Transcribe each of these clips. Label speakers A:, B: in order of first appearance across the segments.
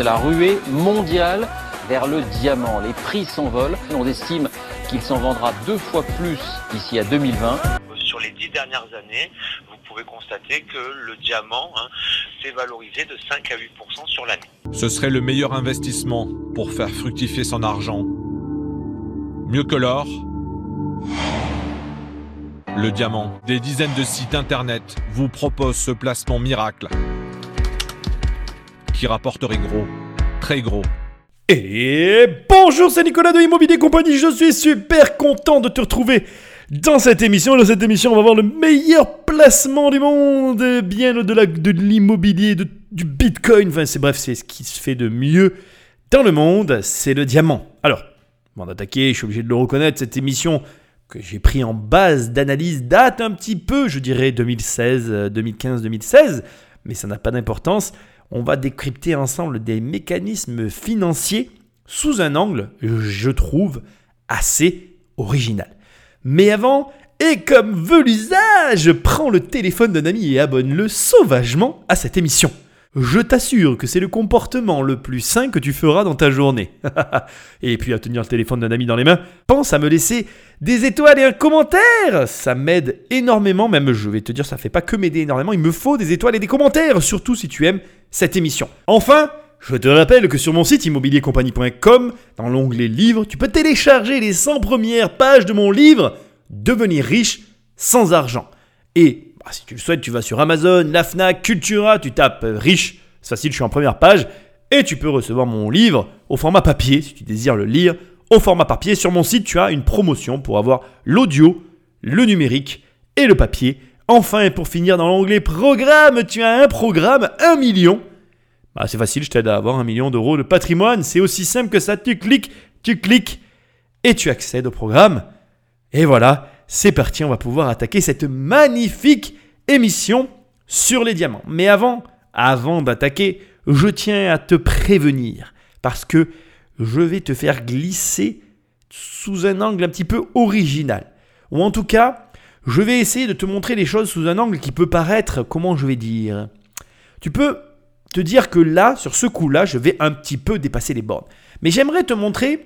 A: c'est la ruée mondiale vers le diamant. Les prix s'envolent. On estime qu'il s'en vendra deux fois plus d'ici à 2020.
B: Sur les dix dernières années, vous pouvez constater que le diamant hein, s'est valorisé de 5 à 8% sur l'année.
C: Ce serait le meilleur investissement pour faire fructifier son argent. Mieux que l'or, le diamant. Des dizaines de sites internet vous proposent ce placement miracle qui rapporterait gros, très gros.
D: Et bonjour, c'est Nicolas de Immobilier Compagnie. Je suis super content de te retrouver dans cette émission. Dans cette émission, on va voir le meilleur placement du monde, bien au-delà de l'immobilier, du bitcoin. Enfin, c'est bref, c'est ce qui se fait de mieux dans le monde, c'est le diamant. Alors, avant d'attaquer, je suis obligé de le reconnaître, cette émission que j'ai pris en base d'analyse date un petit peu, je dirais 2016, 2015, 2016, mais ça n'a pas d'importance. On va décrypter ensemble des mécanismes financiers sous un angle, je trouve, assez original. Mais avant, et comme veut l'usage, prends le téléphone d'un ami et abonne-le sauvagement à cette émission. Je t'assure que c'est le comportement le plus sain que tu feras dans ta journée. et puis à tenir le téléphone d'un ami dans les mains, pense à me laisser des étoiles et un commentaire. Ça m'aide énormément, même je vais te dire, ça fait pas que m'aider énormément, il me faut des étoiles et des commentaires, surtout si tu aimes cette émission. Enfin, je te rappelle que sur mon site immobiliercompagnie.com, dans l'onglet livres, tu peux télécharger les 100 premières pages de mon livre Devenir riche sans argent. Et bah, si tu le souhaites, tu vas sur Amazon, la Fnac, Cultura, tu tapes euh, riche, c'est facile, je suis en première page, et tu peux recevoir mon livre au format papier si tu désires le lire. Au format papier, sur mon site, tu as une promotion pour avoir l'audio, le numérique et le papier. Enfin, et pour finir dans l'onglet programme, tu as un programme 1 million. Bah, c'est facile, je t'aide à avoir un million d'euros de patrimoine. C'est aussi simple que ça. Tu cliques, tu cliques et tu accèdes au programme. Et voilà, c'est parti, on va pouvoir attaquer cette magnifique émission sur les diamants. Mais avant, avant d'attaquer, je tiens à te prévenir parce que je vais te faire glisser sous un angle un petit peu original. Ou en tout cas, je vais essayer de te montrer les choses sous un angle qui peut paraître, comment je vais dire? Tu peux te dire que là, sur ce coup-là, je vais un petit peu dépasser les bornes. Mais j'aimerais te montrer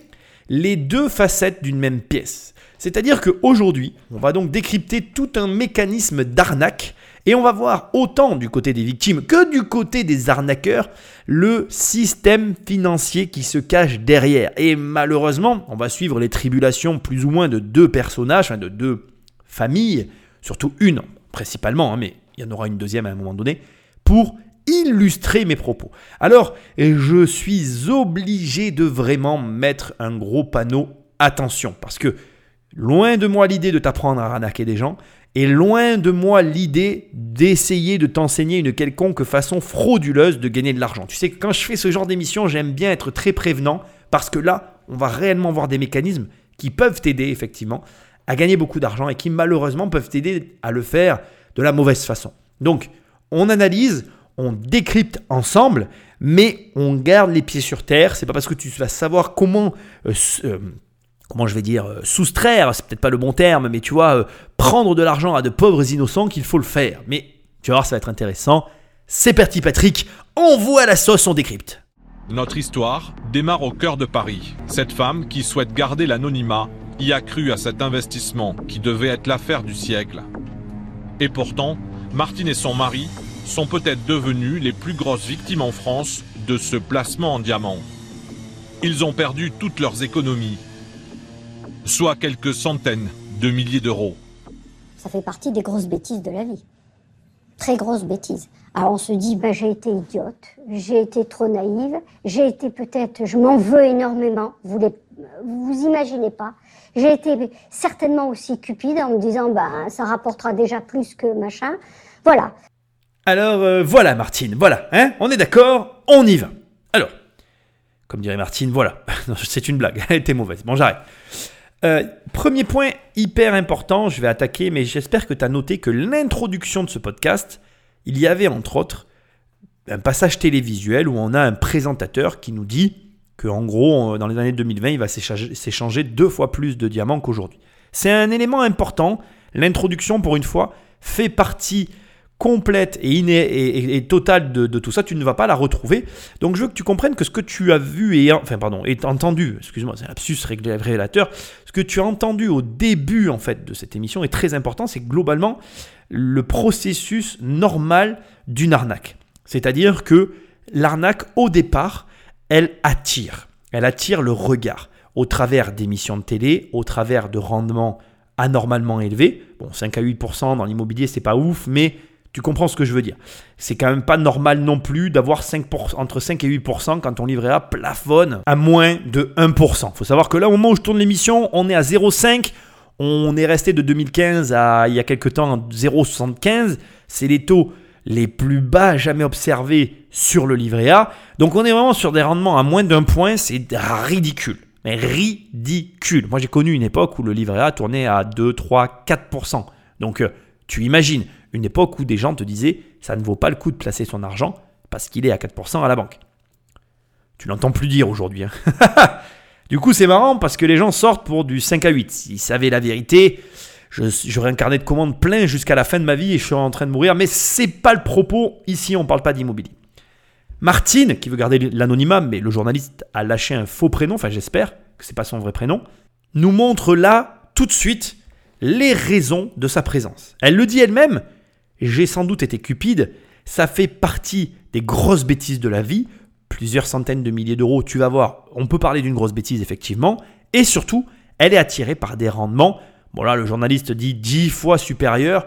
D: les deux facettes d'une même pièce. C'est-à-dire qu'aujourd'hui, on va donc décrypter tout un mécanisme d'arnaque et on va voir autant du côté des victimes que du côté des arnaqueurs le système financier qui se cache derrière. Et malheureusement, on va suivre les tribulations plus ou moins de deux personnages, de deux familles, surtout une principalement, hein, mais il y en aura une deuxième à un moment donné, pour illustrer mes propos. Alors, je suis obligé de vraiment mettre un gros panneau attention, parce que Loin de moi l'idée de t'apprendre à arnaquer des gens, et loin de moi l'idée d'essayer de t'enseigner une quelconque façon frauduleuse de gagner de l'argent. Tu sais que quand je fais ce genre d'émission, j'aime bien être très prévenant, parce que là, on va réellement voir des mécanismes qui peuvent t'aider effectivement à gagner beaucoup d'argent et qui malheureusement peuvent t'aider à le faire de la mauvaise façon. Donc, on analyse, on décrypte ensemble, mais on garde les pieds sur terre. C'est pas parce que tu vas savoir comment euh, euh, comment je vais dire, euh, soustraire, c'est peut-être pas le bon terme, mais tu vois, euh, prendre de l'argent à de pauvres innocents qu'il faut le faire. Mais tu vas voir, ça va être intéressant. C'est parti Patrick, on voit la sauce, on décrypte.
C: Notre histoire démarre au cœur de Paris. Cette femme, qui souhaite garder l'anonymat, y a cru à cet investissement qui devait être l'affaire du siècle. Et pourtant, Martine et son mari sont peut-être devenus les plus grosses victimes en France de ce placement en diamant. Ils ont perdu toutes leurs économies soit quelques centaines de milliers d'euros.
E: Ça fait partie des grosses bêtises de la vie. Très grosses bêtises. Alors on se dit, ben, j'ai été idiote, j'ai été trop naïve, j'ai été peut-être, je m'en veux énormément, vous ne vous imaginez pas. J'ai été certainement aussi cupide en me disant, ben, ça rapportera déjà plus que machin. Voilà.
D: Alors euh, voilà Martine, voilà, hein on est d'accord, on y va. Alors, comme dirait Martine, voilà, c'est une blague, elle était mauvaise, bon j'arrête. Euh, premier point hyper important, je vais attaquer, mais j'espère que tu as noté que l'introduction de ce podcast, il y avait entre autres un passage télévisuel où on a un présentateur qui nous dit que en gros, dans les années 2020, il va s'échanger deux fois plus de diamants qu'aujourd'hui. C'est un élément important. L'introduction, pour une fois, fait partie complète et, iné et, totale de, tout ça, tu ne vas pas la retrouver. Donc je veux que tu comprennes que ce que tu as vu et enfin pardon, et entendu, excuse-moi, c'est un lapsus révélateur, ce que tu as entendu au début en fait de cette émission est très important, c'est globalement le processus normal d'une arnaque. C'est-à-dire que l'arnaque au départ, elle attire, elle attire le regard au travers d'émissions de télé, au travers de rendements anormalement élevés. Bon, 5 à 8% dans l'immobilier, c'est pas ouf, mais tu comprends ce que je veux dire. C'est quand même pas normal non plus d'avoir 5%, entre 5 et 8% quand ton livret A plafonne à moins de 1%. faut savoir que là, au moment où je tourne l'émission, on est à 0,5. On est resté de 2015 à il y a quelques temps à 0,75. C'est les taux les plus bas jamais observés sur le livret A. Donc on est vraiment sur des rendements à moins d'un point, c'est ridicule. Ridicule. Moi j'ai connu une époque où le livret A tournait à 2, 3, 4%. Donc euh, tu imagines une époque où des gens te disaient ça ne vaut pas le coup de placer son argent parce qu'il est à 4% à la banque. Tu l'entends plus dire aujourd'hui. hein. du coup c'est marrant parce que les gens sortent pour du 5 à 8. S'ils savaient la vérité, j'aurais un carnet de commandes plein jusqu'à la fin de ma vie et je serais en train de mourir. Mais c'est pas le propos. Ici, on parle pas d'immobilier. Martine, qui veut garder l'anonymat, mais le journaliste a lâché un faux prénom, enfin j'espère que c'est pas son vrai prénom, nous montre là tout de suite les raisons de sa présence. Elle le dit elle-même, j'ai sans doute été cupide, ça fait partie des grosses bêtises de la vie, plusieurs centaines de milliers d'euros, tu vas voir, on peut parler d'une grosse bêtise effectivement, et surtout, elle est attirée par des rendements, bon là le journaliste dit 10 fois supérieurs,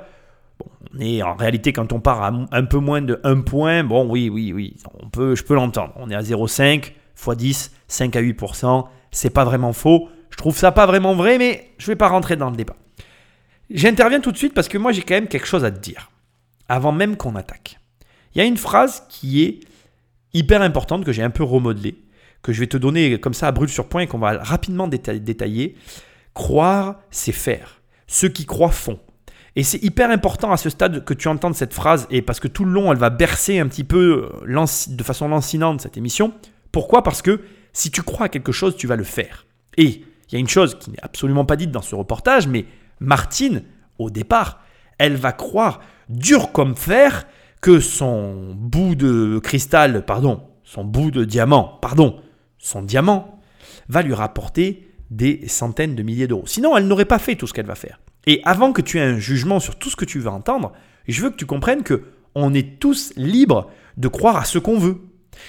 D: Bon, on est en réalité quand on part à un peu moins de 1 point, bon oui, oui, oui, on peut, je peux l'entendre. On est à 0,5 x 10, 5 à 8%, c'est pas vraiment faux. Je trouve ça pas vraiment vrai, mais je vais pas rentrer dans le débat. J'interviens tout de suite parce que moi j'ai quand même quelque chose à te dire, avant même qu'on attaque. Il y a une phrase qui est hyper importante que j'ai un peu remodelée, que je vais te donner comme ça à brûle sur point et qu'on va rapidement déta- détailler. Croire, c'est faire. Ceux qui croient font. Et c'est hyper important à ce stade que tu entendes cette phrase, et parce que tout le long, elle va bercer un petit peu euh, de façon lancinante cette émission. Pourquoi? Parce que si tu crois à quelque chose, tu vas le faire. Et il y a une chose qui n'est absolument pas dite dans ce reportage, mais Martine, au départ, elle va croire dur comme fer que son bout de cristal, pardon, son bout de diamant, pardon, son diamant, va lui rapporter des centaines de milliers d'euros. Sinon, elle n'aurait pas fait tout ce qu'elle va faire. Et avant que tu aies un jugement sur tout ce que tu vas entendre, je veux que tu comprennes que on est tous libres de croire à ce qu'on veut.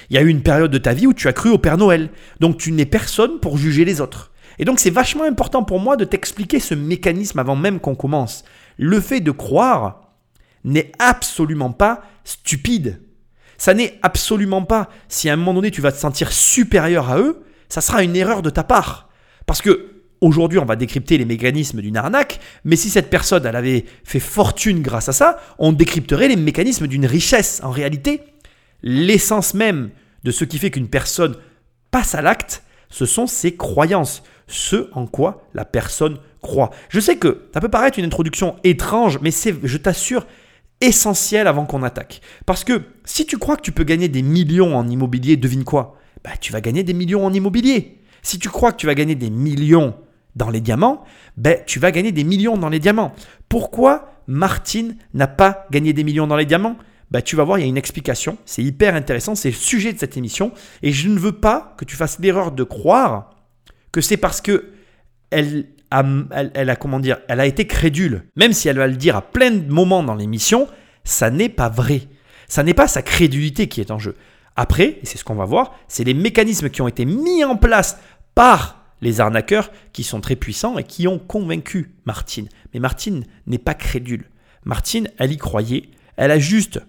D: Il y a eu une période de ta vie où tu as cru au Père Noël, donc tu n'es personne pour juger les autres. Et donc c'est vachement important pour moi de t'expliquer ce mécanisme avant même qu'on commence. Le fait de croire n'est absolument pas stupide. Ça n'est absolument pas, si à un moment donné tu vas te sentir supérieur à eux, ça sera une erreur de ta part. Parce que aujourd'hui on va décrypter les mécanismes d'une arnaque, mais si cette personne elle avait fait fortune grâce à ça, on décrypterait les mécanismes d'une richesse. En réalité, l'essence même de ce qui fait qu'une personne passe à l'acte, ce sont ses croyances, ce en quoi la personne croit. Je sais que ça peut paraître une introduction étrange, mais c'est, je t'assure, essentiel avant qu'on attaque. Parce que si tu crois que tu peux gagner des millions en immobilier, devine quoi? Bah, Tu vas gagner des millions en immobilier. Si tu crois que tu vas gagner des millions dans les diamants, ben, tu vas gagner des millions dans les diamants. Pourquoi Martine n'a pas gagné des millions dans les diamants? Ben, Tu vas voir, il y a une explication. C'est hyper intéressant. C'est le sujet de cette émission. Et je ne veux pas que tu fasses l'erreur de croire que c'est parce que elle a, elle, a, comment dire, elle a été crédule. Même si elle va le dire à plein de moments dans l'émission, ça n'est pas vrai. Ça n'est pas sa crédulité qui est en jeu. Après, et c'est ce qu'on va voir, c'est les mécanismes qui ont été mis en place par les arnaqueurs qui sont très puissants et qui ont convaincu Martine. Mais Martine n'est pas crédule. Martine, elle y croyait. Elle a juste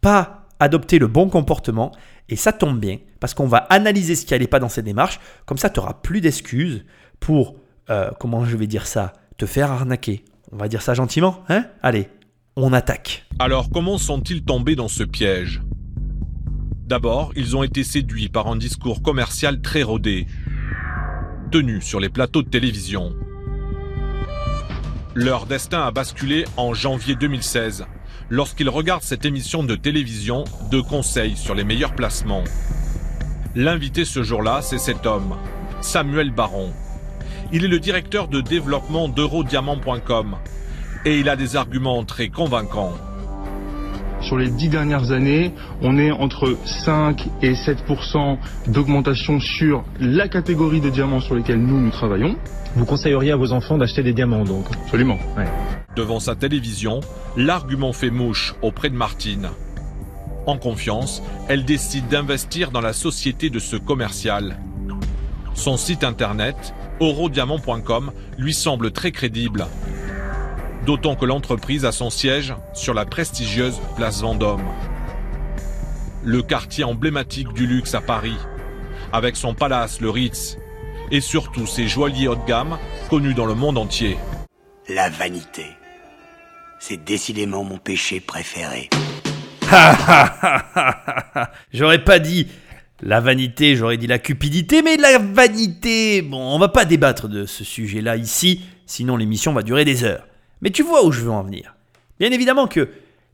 D: pas adopté le bon comportement. Et ça tombe bien, parce qu'on va analyser ce qui n'allait pas dans cette démarche. Comme ça, tu n'auras plus d'excuses pour, euh, comment je vais dire ça, te faire arnaquer. On va dire ça gentiment, hein? Allez, on attaque.
C: Alors comment sont-ils tombés dans ce piège? D'abord, ils ont été séduits par un discours commercial très rodé, tenu sur les plateaux de télévision. Leur destin a basculé en janvier 2016, lorsqu'ils regardent cette émission de télévision de conseils sur les meilleurs placements. L'invité ce jour-là, c'est cet homme, Samuel Baron. Il est le directeur de développement d'eurodiamant.com et il a des arguments très convaincants.
F: sur les dix dernières années, on est entre 5 et 7% d'augmentation sur la catégorie de diamants sur lesquels nous, nous travaillons.
G: Vous conseilleriez à vos enfants d'acheter des diamants donc?
F: Absolument.
C: Devant sa télévision, l'argument fait mouche auprès de Martine. En confiance, elle décide d'investir dans la société de ce commercial. Son site internet, eurodiamant.com, lui semble très crédible. D'autant que l'entreprise a son siège sur la prestigieuse place Vendôme. Le quartier emblématique du luxe à Paris, avec son palace, le Ritz, et surtout ses joailliers haut de gamme connus dans le monde entier.
H: La vanité. C'est décidément mon péché préféré.
D: J'aurais pas dit la vanité, j'aurais dit la cupidité, mais la vanité, bon, on va pas débattre de ce sujet-là ici, sinon l'émission va durer des heures. Mais tu vois où je veux en venir. Bien évidemment que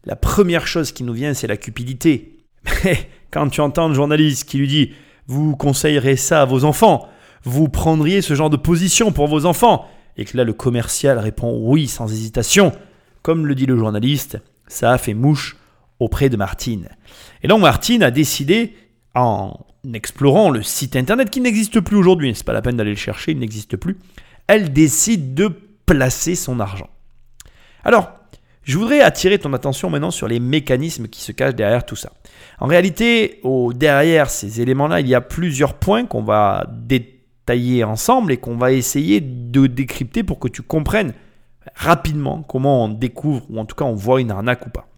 D: la première chose qui nous vient, c'est la cupidité. Mais quand tu entends un journaliste qui lui dit Vous conseillerez ça à vos enfants, vous prendriez ce genre de position pour vos enfants, et que là le commercial répond oui sans hésitation, comme le dit le journaliste, ça a fait mouche auprès de Martine. Et donc Martine a décidé, en explorant le site internet qui n'existe plus aujourd'hui, c'est pas la peine d'aller le chercher, il n'existe plus, elle décide de placer son argent. Alors, je voudrais attirer ton attention maintenant sur les mécanismes qui se cachent derrière tout ça. En réalité, derrière ces éléments-là, il y a plusieurs points qu'on va détailler ensemble et qu'on va essayer de décrypter pour que tu comprennes rapidement comment on découvre ou en tout cas on voit une arnaque ou pas.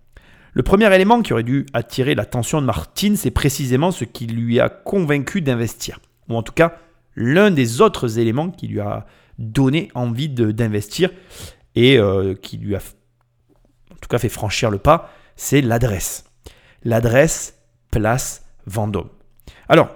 D: Le premier élément qui aurait dû attirer l'attention de Martine, c'est précisément ce qui lui a convaincu d'investir. Ou en tout cas, l'un des autres éléments qui lui a donné envie d'investir et euh, qui lui a en tout cas fait franchir le pas, c'est l'adresse. L'adresse place Vendôme. Alors,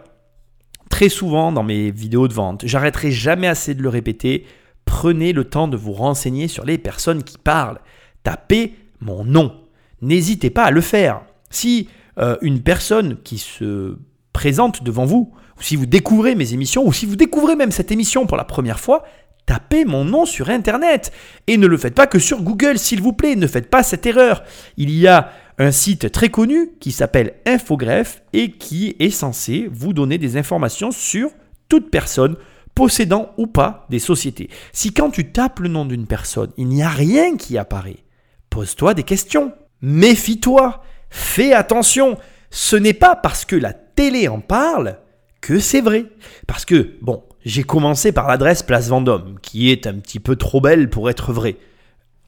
D: très souvent dans mes vidéos de vente, j'arrêterai jamais assez de le répéter, prenez le temps de vous renseigner sur les personnes qui parlent. Tapez mon nom. N'hésitez pas à le faire. Si euh, une personne qui se présente devant vous, ou si vous découvrez mes émissions, ou si vous découvrez même cette émission pour la première fois, tapez mon nom sur Internet. Et ne le faites pas que sur Google, s'il vous plaît. Ne faites pas cette erreur. Il y a un site très connu qui s'appelle Infogreffe et qui est censé vous donner des informations sur toute personne possédant ou pas des sociétés. Si quand tu tapes le nom d'une personne, il n'y a rien qui apparaît, pose-toi des questions. Méfie-toi. Fais attention. Ce n'est pas parce que la télé en parle que c'est vrai. Parce que, bon, j'ai commencé par l'adresse Place Vendôme, qui est un petit peu trop belle pour être vraie.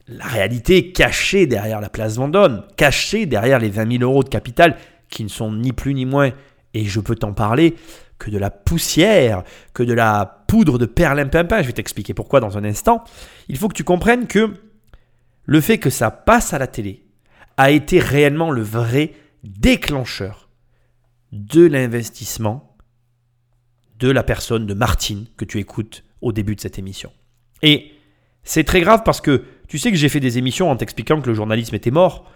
D: La réalité cachée derrière la Place Vendôme, cachée derrière les 20 000 euros de capital, qui ne sont ni plus ni moins, et je peux t'en parler, que de la poussière, que de la poudre de perlimpinpin, je vais t'expliquer pourquoi dans un instant, il faut que tu comprennes que le fait que ça passe à la télé a été réellement le vrai déclencheur de l'investissement de la personne de Martine que tu écoutes au début de cette émission. Et c'est très grave parce que tu sais que j'ai fait des émissions en t'expliquant que le journalisme était mort.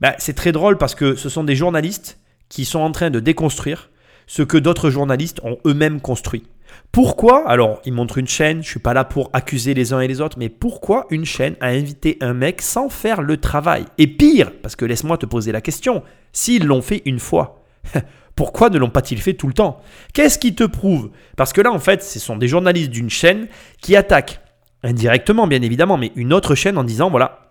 D: Ben, c'est très drôle parce que ce sont des journalistes qui sont en train de déconstruire ce que d'autres journalistes ont eux-mêmes construit. Pourquoi Alors, ils montrent une chaîne, je suis pas là pour accuser les uns et les autres, mais pourquoi une chaîne a invité un mec sans faire le travail? Et pire, parce que laisse-moi te poser la question, s'ils l'ont fait une fois, pourquoi ne l'ont pas-ils fait tout le temps? Qu'est-ce qui te prouve? Parce que là, en fait, ce sont des journalistes d'une chaîne qui attaquent, indirectement bien évidemment, mais une autre chaîne en disant, voilà,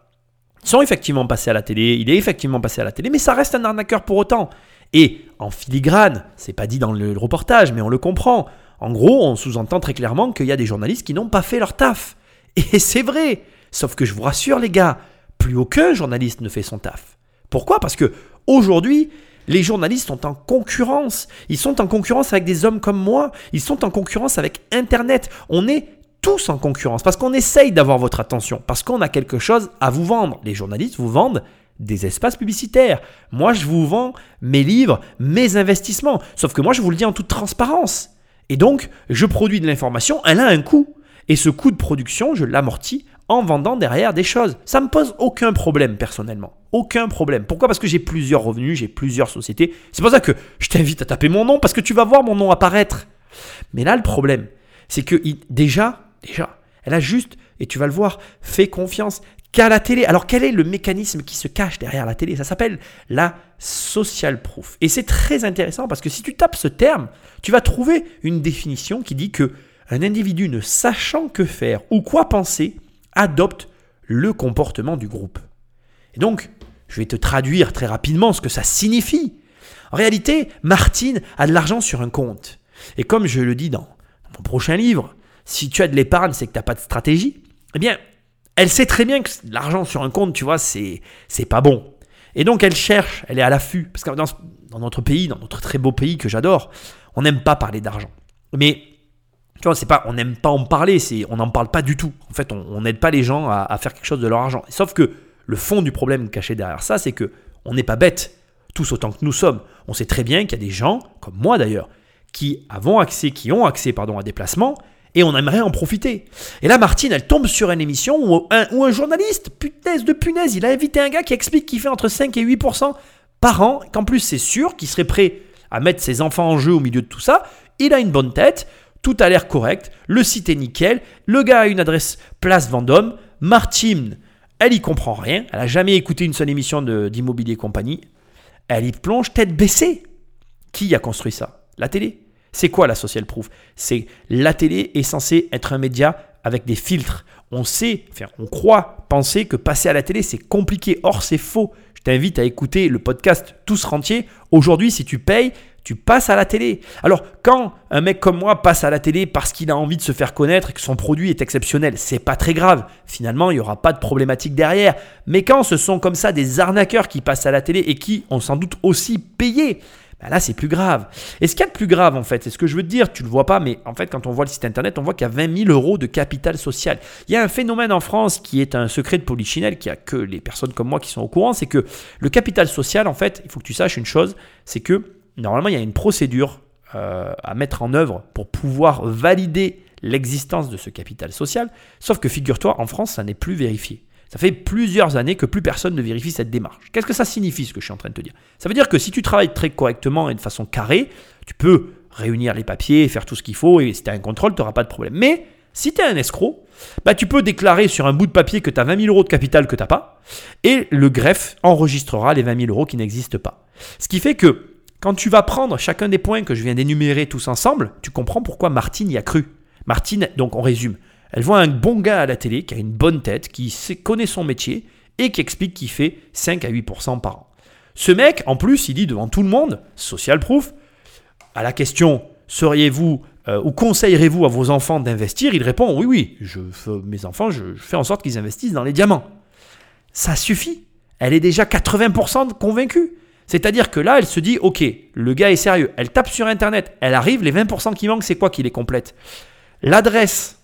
D: ils sont effectivement passés à la télé, il est effectivement passé à la télé, mais ça reste un arnaqueur pour autant. Et en filigrane, c'est pas dit dans le reportage, mais on le comprend. En gros, on sous-entend très clairement qu'il y a des journalistes qui n'ont pas fait leur taf. Et c'est vrai. Sauf que je vous rassure les gars, plus aucun journaliste ne fait son taf. Pourquoi? Parce que aujourd'hui, les journalistes sont en concurrence. Ils sont en concurrence avec des hommes comme moi. Ils sont en concurrence avec Internet. On est tous en concurrence parce qu'on essaye d'avoir votre attention, parce qu'on a quelque chose à vous vendre. Les journalistes vous vendent des espaces publicitaires. Moi, je vous vends mes livres, mes investissements. Sauf que moi, je vous le dis en toute transparence. Et donc, je produis de l'information, elle a un coût. Et ce coût de production, je l'amortis en vendant derrière des choses. Ça me pose aucun problème personnellement. Aucun problème. Pourquoi? Parce que j'ai plusieurs revenus, j'ai plusieurs sociétés. C'est pour ça que je t'invite à taper mon nom parce que tu vas voir mon nom apparaître. Mais là, le problème, c'est que déjà, déjà, elle a juste, et tu vas le voir, fait confiance, qu'à la télé. Alors quel est le mécanisme qui se cache derrière la télé? Ça s'appelle la social proof. Et c'est très intéressant parce que si tu tapes ce terme, tu vas trouver une définition qui dit que un individu ne sachant que faire ou quoi penser adopte le comportement du groupe. Et donc, je vais te traduire très rapidement ce que ça signifie. En réalité, Martine a de l'argent sur un compte. Et comme je le dis dans mon prochain livre, si tu as de l'épargne, c'est que tu n'as pas de stratégie. Eh bien, elle sait très bien que l'argent sur un compte, tu vois, c'est, c'est pas bon. Et donc, elle cherche, elle est à l'affût. Parce que dans, notre pays, dans notre très beau pays que j'adore, on n'aime pas parler d'argent. Mais tu vois, c'est pas, on n'aime pas en parler, c'est, on n'en parle pas du tout. En fait, on n'aide pas les gens à, à, faire quelque chose de leur argent. Sauf que le fond du problème caché derrière ça, c'est que on n'est pas bête, tous autant que nous sommes. On sait très bien qu'il y a des gens, comme moi d'ailleurs, qui avons accès, qui ont accès pardon, à des placements et on aimerait en profiter. Et là, Martine, elle tombe sur une émission où un, journaliste, punaise de punaise, il a invité un gars qui explique qu'il fait entre 5 et 8% par an, qu'en plus c'est sûr qu'il serait prêt à mettre ses enfants en jeu au milieu de tout ça. Il a une bonne tête, tout a l'air correct, le site est nickel, le gars a une adresse Place Vendôme, Martine, elle y comprend rien, elle a jamais écouté une seule émission d'immobilier compagnie, elle y plonge tête baissée. Qui a construit ça? La télé c'est quoi la social proof? C'est la télé est censée être un média avec des filtres. On sait, enfin, on croit penser que passer à la télé c'est compliqué. Or c'est faux. Je t'invite à écouter le podcast Tous Rentiers. Aujourd'hui, si tu payes, tu passes à la télé. Alors, quand un mec comme moi passe à la télé parce qu'il a envie de se faire connaître et que son produit est exceptionnel, c'est pas très grave. Finalement, il n'y aura pas de problématique derrière. Mais quand ce sont comme ça des arnaqueurs qui passent à la télé et qui ont sans doute aussi payé, ben là, c'est plus grave. Et ce qu'il y a de plus grave, en fait, c'est ce que je veux te dire, tu le vois pas, mais en fait, quand on voit le site internet, on voit qu'il y a 20 000 euros de capital social. Il y a un phénomène en France qui est un secret de polichinelle, qui a que les personnes comme moi qui sont au courant, c'est que le capital social, en fait, il faut que tu saches une chose, c'est que normalement, il y a une procédure euh, à mettre en œuvre pour pouvoir valider l'existence de ce capital social, sauf que figure-toi, en France, ça n'est plus vérifié. Ça fait plusieurs années que plus personne ne vérifie cette démarche. Qu'est-ce que ça signifie ce que je suis en train de te dire? Ça veut dire que si tu travailles très correctement et de façon carrée, tu peux réunir les papiers, faire tout ce qu'il faut et si tu as un contrôle, tu n'auras pas de problème. Mais si tu es un escroc, bah, tu peux déclarer sur un bout de papier que tu as 20 000 euros de capital que tu n'as pas et le greffe enregistrera les 20 000 euros qui n'existent pas. Ce qui fait que quand tu vas prendre chacun des points que je viens d'énumérer tous ensemble, tu comprends pourquoi Martine y a cru. Martine, donc on résume, elle voit un bon gars à la télé qui a une bonne tête, qui connaît son métier et qui explique qu'il fait 5 à 8% par an. Ce mec, en plus, il dit devant tout le monde, social proof, à la question seriez-vous euh, ou conseillerez-vous à vos enfants d'investir Il répond oui, oui, mes enfants, je, fais en sorte qu'ils investissent dans les diamants. Ça suffit. Elle est déjà 80% convaincue. C'est-à-dire que là, elle se dit, ok, le gars est sérieux. Elle tape sur Internet, elle arrive, les 20% qui manquent, c'est quoi qui les complète? L'adresse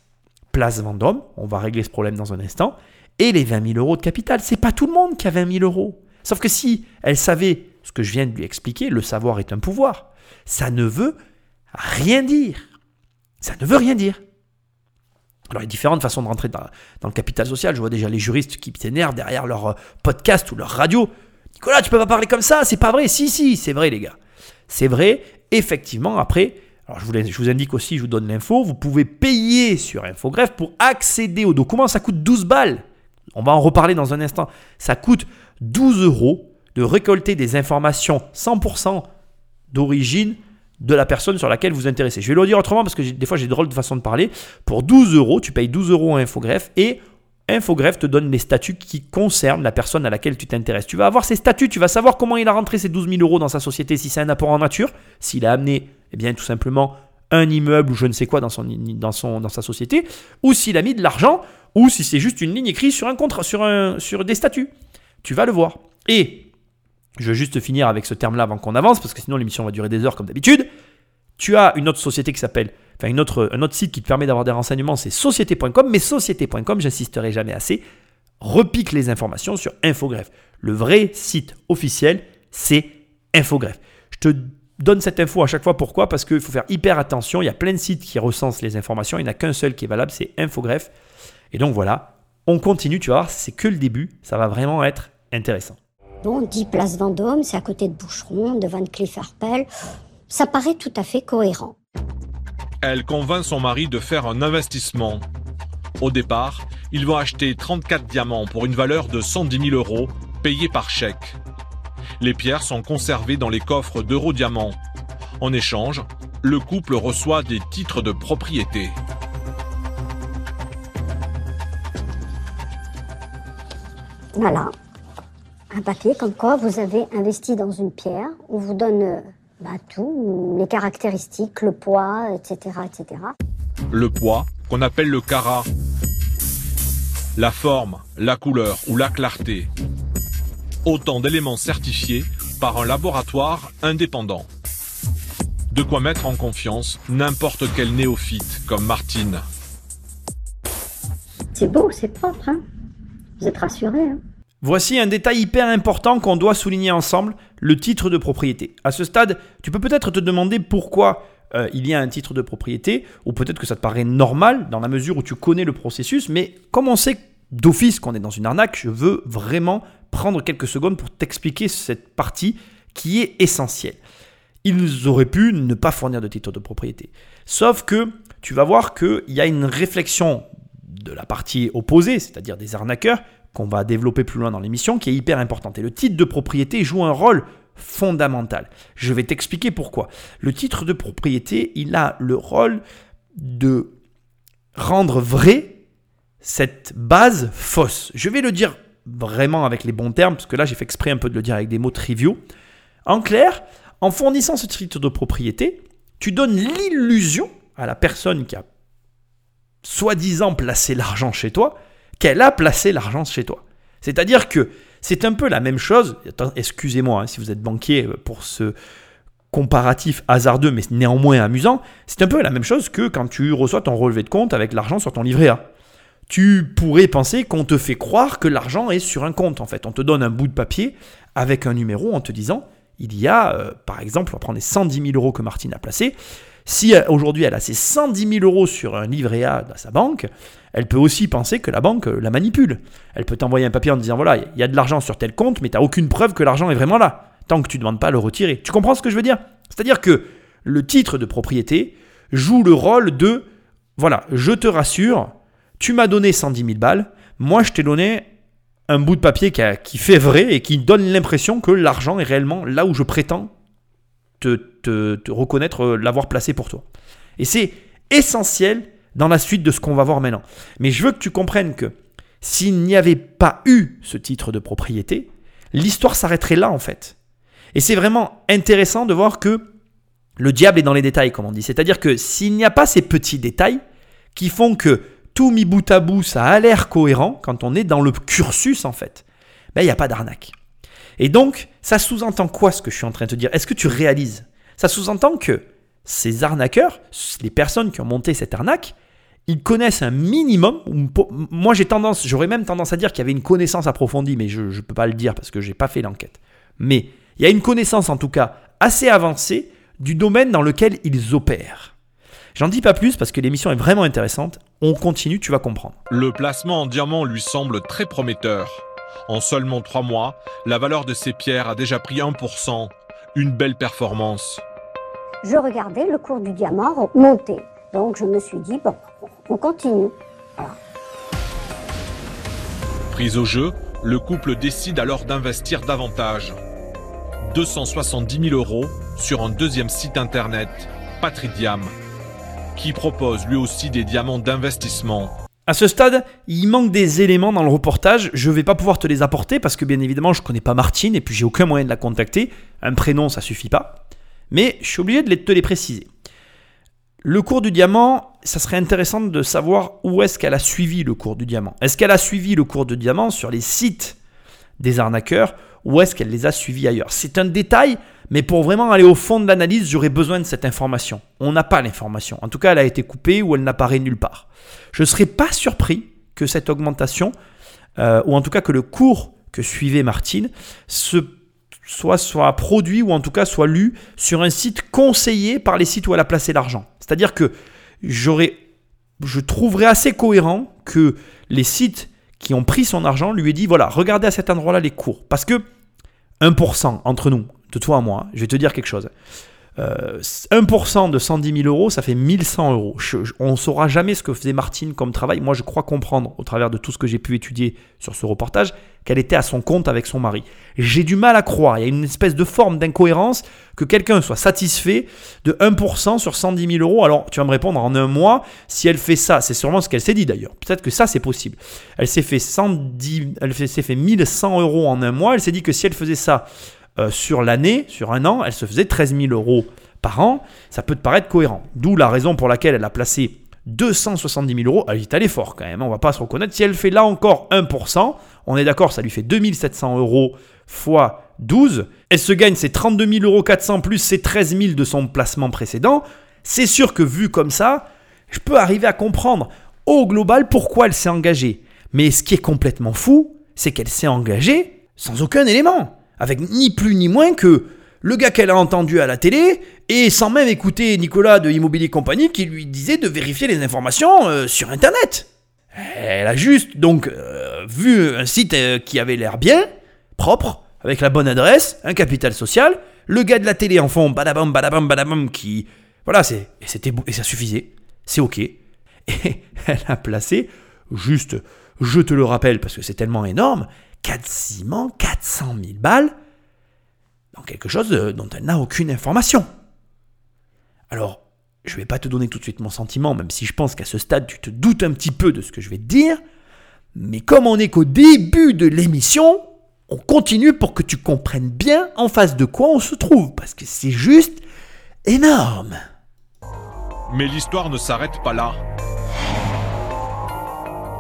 D: place Vendôme, on va régler ce problème dans un instant, et les 20 000 euros de capital. C'est pas tout le monde qui a 20 000 euros. Sauf que si elle savait ce que je viens de lui expliquer, le savoir est un pouvoir. Ça ne veut rien dire. Ça ne veut rien dire. Alors, il y a différentes façons de rentrer dans, le capital social. Je vois déjà les juristes qui s'énervent derrière leur euh, podcast ou leur radio. Nicolas, tu peux pas parler comme ça, c'est pas vrai. Si, si, c'est vrai, les gars. C'est vrai, effectivement, après, alors je vous, indique aussi, je vous donne l'info, vous pouvez payer sur Infogreffe pour accéder aux documents, ça coûte 12 balles. On va en reparler dans un instant. Ça coûte 12 euros de récolter des informations 100% d'origine de la personne sur laquelle vous vous intéressez. Je vais le dire autrement parce que des fois j'ai drôle de façon de parler. Pour 12 euros, tu payes 12 euros à Infogreffe et Infogreffe te donne les statuts qui concernent la personne à laquelle tu t'intéresses. Tu vas avoir ces statuts, tu vas savoir comment il a rentré ces 12 000 euros dans sa société, si c'est un apport en nature, s'il a amené eh bien, tout simplement un immeuble ou je ne sais quoi dans, son, dans, son, dans sa société, ou s'il a mis de l'argent, ou si c'est juste une ligne écrite sur un contrat, sur, un, sur des statuts. Tu vas le voir. Et je vais juste finir avec ce terme-là avant qu'on avance, parce que sinon l'émission va durer des heures comme d'habitude. Tu as une autre société qui s'appelle, enfin une autre, un autre site qui te permet d'avoir des renseignements, c'est société.com, mais société.com, j'insisterai jamais assez, repique les informations sur Infogreffe. Le vrai site officiel, c'est Infogreffe. Je te donne cette info à chaque fois. Pourquoi? Parce qu'il faut faire hyper attention. Il y a plein de sites qui recensent les informations. Il n'y en a qu'un seul qui est valable, c'est Infogreffe. Et donc voilà, on continue, tu vois, c'est que le début. Ça va vraiment être intéressant.
E: Bon, 10 places Vendôme, c'est à côté de Boucheron, de Van Cleef Arpels. Ça paraît tout à fait cohérent.
C: Elle convainc son mari de faire un investissement. Au départ, Ils vont acheter 34 diamants pour une valeur de 110 000 euros, payés par chèque. Les pierres sont conservées dans les coffres d'Eurodiamant. En échange, le couple reçoit des titres de propriété.
E: Voilà. Un papier comme quoi vous avez investi dans une pierre. On vous donne euh, bah, tout, les caractéristiques, le poids, etc., etc.
C: Le poids, qu'on appelle le carat. La forme, la couleur ou la clarté. Autant d'éléments certifiés par un laboratoire indépendant. De quoi mettre en confiance n'importe quel néophyte comme Martine.
E: C'est beau, c'est propre, hein Vous êtes rassurés, hein
D: Voici un détail hyper important qu'on doit souligner ensemble, le titre de propriété. À ce stade, tu peux peut-être te demander pourquoi euh, il y a un titre de propriété, ou peut-être que ça te paraît normal dans la mesure où tu connais le processus, mais comme on sait d'office qu'on est dans une arnaque, je veux vraiment prendre quelques secondes pour t'expliquer cette partie qui est essentielle. Ils auraient pu ne pas fournir de titre de propriété. Sauf que tu vas voir qu'il y a une réflexion de la partie opposée, c'est-à-dire des arnaqueurs, qu'on va développer plus loin dans l'émission, qui est hyper importante. Et le titre de propriété joue un rôle fondamental. Je vais t'expliquer pourquoi. Le titre de propriété, il a le rôle de rendre vrai cette base fausse. Je vais le dire vraiment avec les bons termes, parce que là j'ai fait exprès un peu de le dire avec des mots triviaux. En clair, en fournissant ce titre de propriété, tu donnes l'illusion à la personne qui a soi-disant placé l'argent chez toi, qu'elle a placé l'argent chez toi. C'est-à-dire que c'est un peu la même chose, excusez-moi hein, si vous êtes banquier euh, pour ce comparatif hasardeux mais néanmoins amusant, c'est un peu la même chose que quand tu reçois ton relevé de compte avec l'argent sur ton livret A. Tu pourrais penser qu'on te fait croire que l'argent est sur un compte en fait. On te donne un bout de papier avec un numéro en te disant il y a, euh, par exemple, on va prendre les 110 000 euros que Martine a placés. Si euh, aujourd'hui elle a ses 110 000 euros sur un livret A dans sa banque, elle peut aussi penser que la banque euh, la manipule. Elle peut t'envoyer un papier en disant voilà, il y a de l'argent sur tel compte, mais tu n'as aucune preuve que l'argent est vraiment là, tant que tu ne demandes pas à le retirer. Tu comprends ce que je veux dire? C'est-à-dire que le titre de propriété joue le rôle de voilà, je te rassure, tu m'as donné 110 000 balles, moi je t'ai donné un bout de papier qui, fait vrai et qui donne l'impression que l'argent est réellement là où je prétends te, reconnaître euh, l'avoir placé pour toi. Et c'est essentiel dans la suite de ce qu'on va voir maintenant. Mais je veux que tu comprennes que s'il n'y avait pas eu ce titre de propriété, l'histoire s'arrêterait là en fait. Et c'est vraiment intéressant de voir que le diable est dans les détails, comme on dit. C'est-à-dire que s'il n'y a pas ces petits détails qui font que tout mis bout à bout, ça a l'air cohérent quand on est dans le cursus en fait, ben il n'y a pas d'arnaque. Et donc, ça sous-entend quoi ce que je suis en train de te dire? Est-ce que tu réalises? Ça sous-entend que ces arnaqueurs, les personnes qui ont monté cette arnaque, ils connaissent un minimum. Moi, j'ai tendance, j'aurais même tendance à dire qu'il y avait une connaissance approfondie, mais je ne peux pas le dire parce que je n'ai pas fait l'enquête. Mais il y a une connaissance, en tout cas, assez avancée du domaine dans lequel ils opèrent. J'en dis pas plus parce que l'émission est vraiment intéressante. On continue, tu vas comprendre.
C: Le placement en diamant lui semble très prometteur. En seulement trois mois, la valeur de ces pierres a déjà pris 1%. Une belle performance.
E: Je regardais le cours du diamant monter. Donc je me suis dit, bon, on continue.
C: Prise au jeu, le couple décide alors d'investir davantage. 270 000 euros sur un deuxième site internet, Patridiam, qui propose lui aussi des diamants d'investissement.
D: À ce stade, il manque des éléments dans le reportage. Je ne vais pas pouvoir te les apporter parce que bien évidemment, je ne connais pas Martine et puis j'ai aucun moyen de la contacter. Un prénom, ça suffit pas. Mais je suis obligé de te les préciser. Le cours du diamant, ça serait intéressant de savoir où est-ce qu'elle a suivi le cours du diamant. Est-ce qu'elle a suivi le cours du diamant sur les sites des arnaqueurs ou est-ce qu'elle les a suivis ailleurs? C'est un détail, mais pour vraiment aller au fond de l'analyse, j'aurais besoin de cette information. On n'a pas l'information. En tout cas, elle a été coupée ou elle n'apparaît nulle part. Je ne serais pas surpris que cette augmentation, euh, ou en tout cas que le cours que suivait Martine, soit soit produit ou en tout cas soit lu sur un site conseillé par les sites où elle a placé l'argent. C'est-à-dire que j'aurais, je trouverais assez cohérent que les sites qui ont pris son argent lui aient dit voilà, regardez à cet endroit-là les cours. Parce que 1% entre nous, de toi à moi, je vais te dire quelque chose. Euh, 1% de 110 000 euros, ça fait 1100 euros. On ne saura jamais ce que faisait Martine comme travail. Moi, je crois comprendre, au travers de tout ce que j'ai pu étudier sur ce reportage, qu'elle était à son compte avec son mari. J'ai du mal à croire. Il y a une espèce de forme d'incohérence que quelqu'un soit satisfait de 1% sur 110 000 euros. Alors, tu vas me répondre en un mois, si elle fait ça, c'est sûrement ce qu'elle s'est dit d'ailleurs. Peut-être que ça, c'est possible. Elle s'est fait 110, elle s'est fait 1100 euros en un mois. Elle s'est dit que si elle faisait ça euh, sur l'année, sur un an, elle se faisait 13 000 euros par an. Ça peut te paraître cohérent. D'où la raison pour laquelle elle a placé 270 000 euros. Elle est allée fort quand même, hein, on va pas se reconnaître. Si elle fait là encore 1%, on est d'accord, ça lui fait 2700 euros fois 12. Elle se gagne ses 32 000 euros 400 plus ses 13 000 de son placement précédent. C'est sûr que vu comme ça, je peux arriver à comprendre au global pourquoi elle s'est engagée. Mais ce qui est complètement fou, c'est qu'elle s'est engagée sans aucun élément, avec ni plus ni moins que le gars qu'elle a entendu à la télé et sans même écouter Nicolas de Immobilier Compagnie qui lui disait de vérifier les informations euh, sur Internet. Elle a juste donc euh, vu un site euh, qui avait l'air bien, propre, avec la bonne adresse, un capital social, le gars de la télé en fond, badabam, badabam, badabam, qui... Voilà, c'est, et, c'était, et ça suffisait, c'est ok. Et elle a placé, juste, je te le rappelle parce que c'est tellement énorme, quasiment 400 000 balles dans quelque chose dont elle n'a aucune information. Alors, je vais pas te donner tout de suite mon sentiment, même si je pense qu'à ce stade, tu te doutes un petit peu de ce que je vais te dire. Mais comme on n'est qu'au début de l'émission, on continue pour que tu comprennes bien en face de quoi on se trouve, parce que c'est juste énorme.
C: Mais l'histoire ne s'arrête pas là.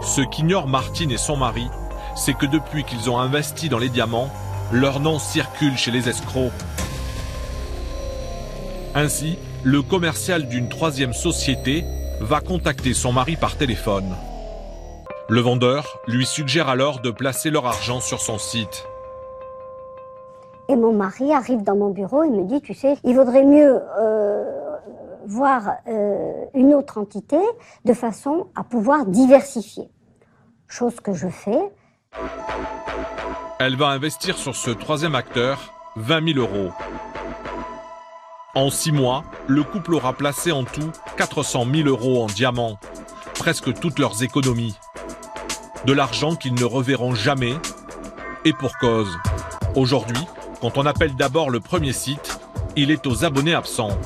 C: Ce qu'ignorent Martine et son mari, c'est que depuis qu'ils ont investi dans les diamants, leur nom circule chez les escrocs. Ainsi, le commercial d'une troisième société va contacter son mari par téléphone. Le vendeur lui suggère alors de placer leur argent sur son site.
E: Et mon mari arrive dans mon bureau et me dit, tu sais, il vaudrait mieux euh, voir euh, une autre entité de façon à pouvoir diversifier. Chose que je fais.
C: Elle va investir sur ce troisième acteur 20 000 euros. En six mois, le couple aura placé en tout 400 000 euros en diamants, presque toutes leurs économies. De l'argent qu'ils ne reverront jamais, et pour cause. Aujourd'hui, quand on appelle d'abord le premier site, il est aux abonnés absents.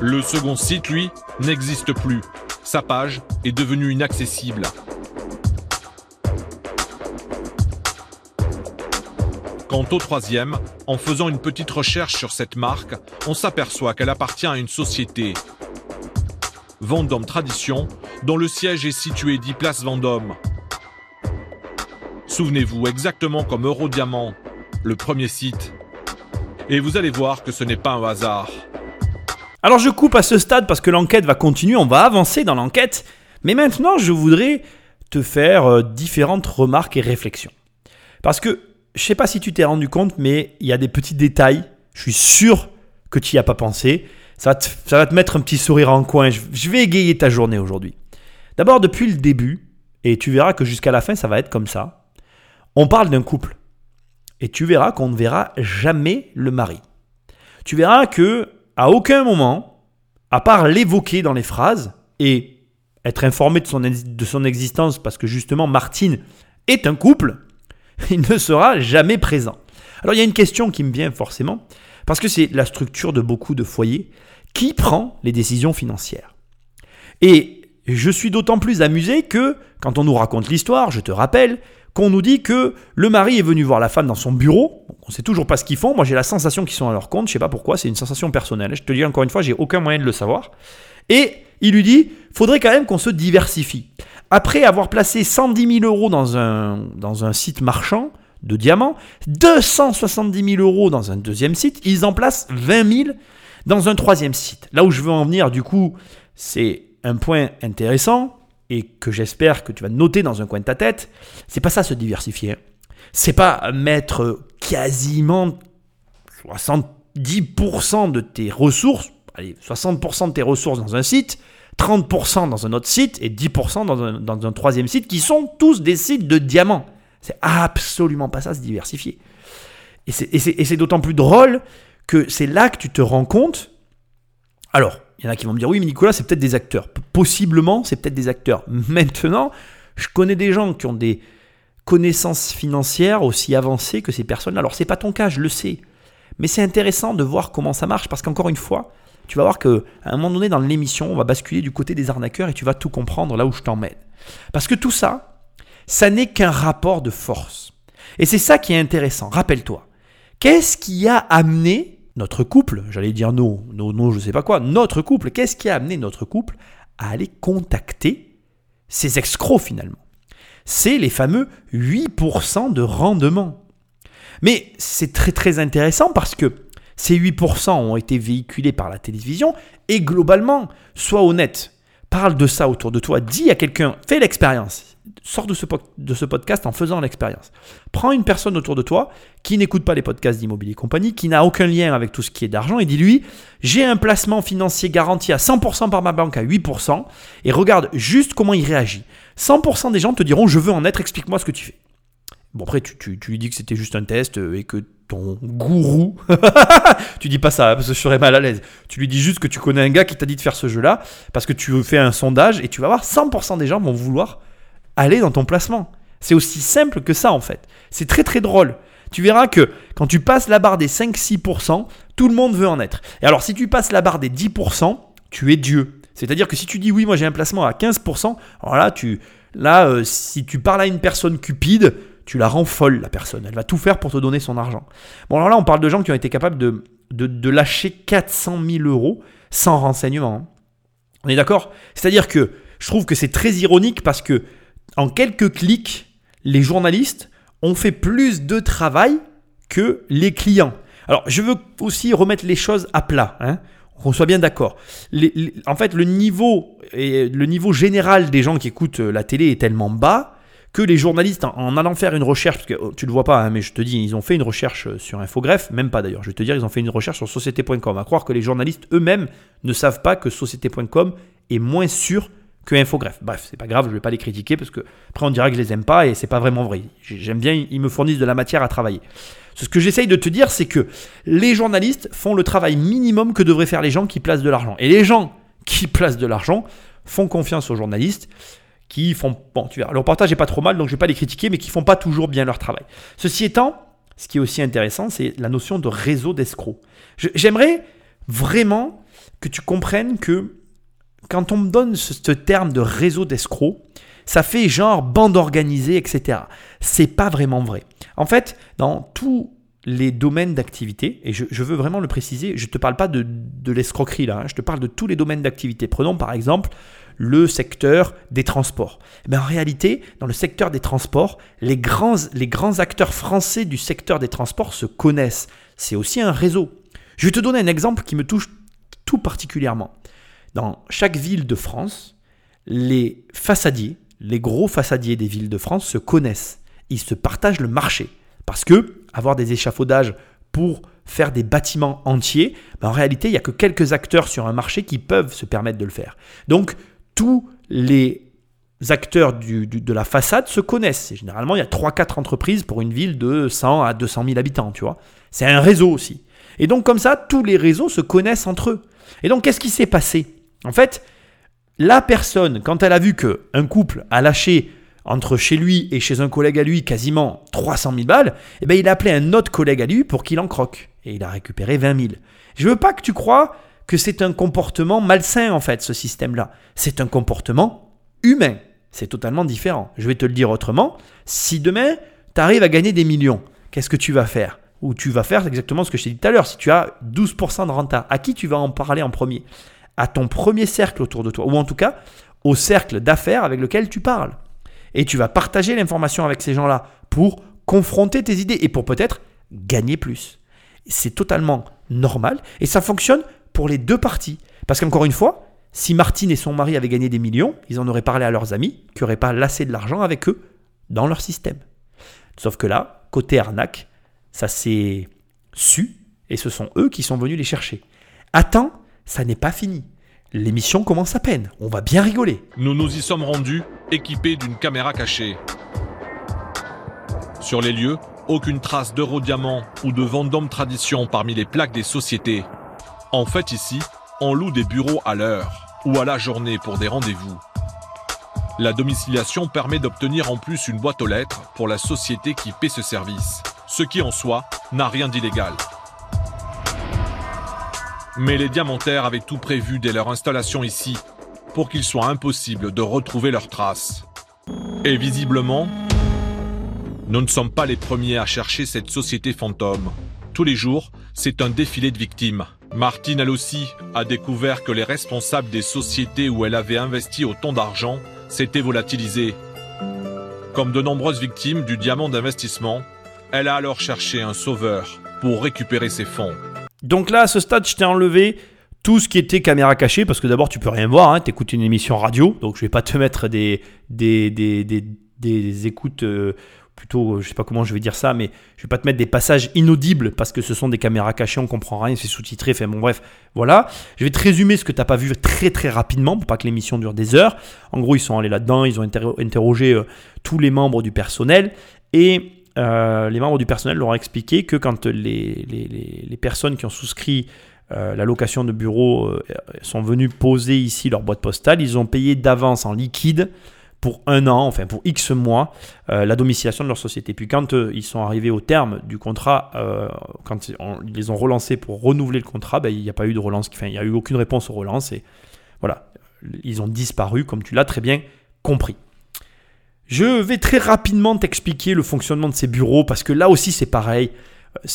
I: Le
C: second site, lui, n'existe plus. Sa page est devenue inaccessible. Quant au troisième, en faisant une petite recherche sur cette marque, on s'aperçoit qu'elle appartient à une société, Vendôme Tradition, dont le siège est situé 10 place Vendôme. Souvenez-vous exactement comme Eurodiamant, le premier site. Et vous allez voir que ce n'est pas un hasard.
D: Alors je coupe à ce stade parce que l'enquête va continuer, on va avancer dans l'enquête, mais maintenant je voudrais te faire euh, différentes remarques et réflexions. Parce que je sais pas si tu t'es rendu compte, mais il y a des petits détails, je suis sûr que tu n'y as pas pensé, ça va, te, mettre un petit sourire en coin, je vais égayer ta journée aujourd'hui. D'abord depuis le début, et tu verras que jusqu'à la fin ça va être comme ça, on parle d'un couple. Et tu verras qu'on ne verra jamais le mari. Tu verras que à aucun moment, à part l'évoquer dans les phrases et être informé de son, de son existence parce que justement Martine est un couple, il ne sera jamais présent. Alors il y a une question qui me vient forcément, parce que c'est la structure de beaucoup de foyers qui prend les décisions financières. Et je suis d'autant plus amusé que, quand on nous raconte l'histoire, je te rappelle, qu'on nous dit que le mari est venu voir la femme dans son bureau. On sait toujours pas ce qu'ils font. Moi, j'ai la sensation qu'ils sont à leur compte. Je sais pas pourquoi. C'est une sensation personnelle. Je te dis encore une fois, j'ai aucun moyen de le savoir. Et il lui dit, faudrait quand même qu'on se diversifie. Après avoir placé 110 000 euros dans un, dans un site marchand de diamants, 270 000 euros dans un deuxième site, ils en placent 20 000 dans un troisième site. Là où je veux en venir, du coup, c'est un point intéressant et que j'espère que tu vas noter dans un coin de ta tête. C'est pas ça se diversifier. C'est pas mettre quasiment 70% de tes ressources, allez, 60% de tes ressources dans un site, 30% dans un autre site et 10% dans un, dans un troisième site qui sont tous des sites de diamants. C'est absolument pas ça, se diversifier. Et c'est- d'autant plus drôle que c'est là que tu te rends compte. Alors, il y en a qui vont me dire oui, mais Nicolas, c'est peut-être des acteurs. Possiblement, c'est peut-être des acteurs. Maintenant, je connais des gens qui ont des connaissances financières aussi avancées que ces personnes. Alors, c'est pas ton cas, je le sais. Mais c'est intéressant de voir comment ça marche parce qu'encore une fois, tu vas voir que à un moment donné dans l'émission, on va basculer du côté des arnaqueurs et tu vas tout comprendre là où je t'emmène. Parce que tout ça, ça n'est qu'un rapport de force. Et c'est ça qui est intéressant. Rappelle-toi, qu'est-ce qui a amené notre couple, j'allais dire nos, nos, nos, je sais pas quoi, notre couple, qu'est-ce qui a amené notre couple à aller contacter ces escrocs finalement? C'est les fameux 8% de rendement. Mais c'est très très intéressant parce que ces 8% ont été véhiculés par la télévision et globalement, sois honnête, parle de ça autour de toi, dis à quelqu'un, fais l'expérience, sors de ce, de ce podcast en faisant l'expérience. Prends une personne autour de toi qui n'écoute pas les podcasts d'immobilier compagnie, qui n'a aucun lien avec tout ce qui est d'argent et dis-lui, j'ai un placement financier garanti à 100% par ma banque à 8% et regarde juste comment il réagit. 100% des gens te diront, je veux en être, explique-moi ce que tu fais. Bon, après, tu, tu- lui dis que c'était juste un test euh, et que ton gourou. tu dis pas ça, parce que je serais mal à l'aise. Tu lui dis juste que tu connais un gars qui t'a dit de faire ce jeu-là, parce que tu fais un sondage et tu vas voir 100% des gens vont vouloir aller dans ton placement. C'est aussi simple que ça, en fait. C'est très très drôle. Tu verras que quand tu passes la barre des 5-6%, tout le monde veut en être. Et alors, si tu passes la barre des 10%, tu es Dieu. C'est-à-dire que si tu dis oui, moi j'ai un placement à 15%, alors là, tu, là euh, si tu parles à une personne cupide, tu la rends folle, la personne. Elle va tout faire pour te donner son argent. Bon, alors là, on parle de gens qui ont été capables de, de, lâcher 400 000 euros sans renseignement. hein. On est d'accord? C'est-à-dire que je trouve que c'est très ironique parce que en quelques clics, les journalistes ont fait plus de travail que les clients. Alors, je veux aussi remettre les choses à plat. Hein qu'on soit bien d'accord. En fait, le niveau, et le niveau général des gens qui écoutent euh, la télé est tellement bas que les journalistes, en, allant faire une recherche, parce que oh, tu le vois pas, hein, mais je te dis, ils ont fait une recherche euh, sur Infogreffe, même pas d'ailleurs, je vais te dire, ils ont fait une recherche sur société.com. À croire que les journalistes eux-mêmes ne savent pas que société.com est moins sûr que Infogreffe. Bref, c'est pas grave, je vais pas les critiquer parce que après on dira que je les aime pas et c'est pas vraiment vrai. J'ai- J'aime bien, ils me fournissent de la matière à travailler. Ce que j'essaye de te dire, c'est que les journalistes font le travail minimum que devraient faire les gens qui placent de l'argent. Et les gens qui placent de l'argent font confiance aux journalistes qui font. Bon, tu verras, le reportage est pas trop mal, donc je vais pas les critiquer, mais qui font pas toujours bien leur travail. Ceci étant, ce qui est aussi intéressant, c'est la notion de réseau d'escrocs. J'aimerais vraiment que tu comprennes que quand on me donne ce terme de réseau d'escrocs, ça fait genre bande organisée, etc. C'est pas vraiment vrai. En fait, dans tous les domaines d'activité, et je, veux vraiment le préciser, je ne te parle pas de, de l'escroquerie là, hein, je te parle de tous les domaines d'activité. Prenons par exemple le secteur des transports. Bien, en réalité, dans le secteur des transports, les grands, les grands acteurs français du secteur des transports se connaissent. C'est aussi un réseau. Je vais te donner un exemple qui me touche tout particulièrement. Dans chaque ville de France, les façadiers, les gros façadiers des villes de France se connaissent. Ils se partagent le marché. Parce que avoir des échafaudages pour faire des bâtiments entiers, ben en réalité, il n'y a que quelques acteurs sur un marché qui peuvent se permettre de le faire. Donc, tous les acteurs de la façade se connaissent. Et généralement, il y a 3-4 entreprises pour une ville de 100 à 200 000 habitants, tu vois. C'est un réseau aussi. Et donc, comme ça, tous les réseaux se connaissent entre eux. Et donc, qu'est-ce qui s'est passé? En fait, la personne, quand elle a vu qu'un couple a lâché entre chez lui et chez un collègue à lui quasiment 300 000 balles, eh ben, il a appelé un autre collègue à lui pour qu'il en croque. Et il a récupéré 20 000. Je veux pas que tu crois que c'est un comportement malsain, en fait, ce système-là. C'est un comportement humain. C'est totalement différent. Je vais te le dire autrement. Si demain, tu arrives à gagner des millions, qu'est-ce que tu vas faire? Ou tu vas faire exactement ce que je t'ai dit tout à l'heure. Si tu as 12% de renta, à qui tu vas en parler en premier? À ton premier cercle autour de toi. Ou en tout cas, au cercle d'affaires avec lequel tu parles. Et tu vas partager l'information avec ces gens-là pour confronter tes idées et pour peut-être gagner plus. C'est totalement normal et ça fonctionne pour les deux parties. Parce qu'encore une fois, si Martine et son mari avaient gagné des millions, ils en auraient parlé à leurs amis qui n'auraient pas lassé de l'argent avec eux dans leur système. Sauf que là, côté arnaque, ça s'est su et ce sont eux qui sont venus les chercher. Attends, ça n'est pas fini. L'émission commence à peine. On va bien rigoler.
C: Nous nous y sommes rendus, équipés d'une caméra cachée. Sur les lieux, aucune trace d'Eurodiamant ou de Vendôme Tradition parmi les plaques des sociétés. En fait, ici, on loue des bureaux à l'heure ou à la journée pour des rendez-vous. La domiciliation permet d'obtenir en plus une boîte aux lettres pour la société qui paie ce service, ce qui en soi n'a rien d'illégal. Mais les diamantaires avaient tout prévu dès leur installation ici pour qu'il soit impossible de retrouver leurs traces. Et visiblement, nous ne sommes pas les premiers à chercher cette société fantôme. Tous les jours, c'est un défilé de victimes. Martine, elle aussi, a découvert que les responsables des sociétés où elle avait investi autant d'argent s'étaient volatilisés. Comme de nombreuses victimes du diamant d'investissement, elle a alors cherché un sauveur pour récupérer ses fonds.
D: Donc là, à ce stade, je t'ai enlevé tout ce qui était caméra cachée, parce que d'abord, tu peux rien voir, hein, tu écoutes une émission radio, donc je vais pas te mettre des, écoutes, euh, plutôt, je sais pas comment je vais dire ça, mais je vais pas te mettre des passages inaudibles, parce que ce sont des caméras cachées, on comprend rien, c'est sous-titré, fait bon bref, voilà. Je vais te résumer ce que t'as pas vu très très rapidement, pour pas que l'émission dure des heures. En gros, ils sont allés là-dedans, ils ont interro- interrogé euh, tous les membres du personnel, et euh, les membres du personnel leur ont expliqué que quand les, personnes qui ont souscrit euh, la location de bureau euh, sont venus poser ici leur boîte postale, ils ont payé d'avance en liquide pour un an, enfin pour X mois, la domiciliation de leur société. Puis quand ils sont arrivés au terme du contrat, quand ils les ont relancés pour renouveler le contrat, ben, il n'y a pas eu de relance, enfin il n'y a eu aucune réponse aux relances et voilà, ils ont disparu comme tu l'as très bien compris. Je vais très rapidement t'expliquer le fonctionnement de ces bureaux parce que là aussi c'est pareil. Euh,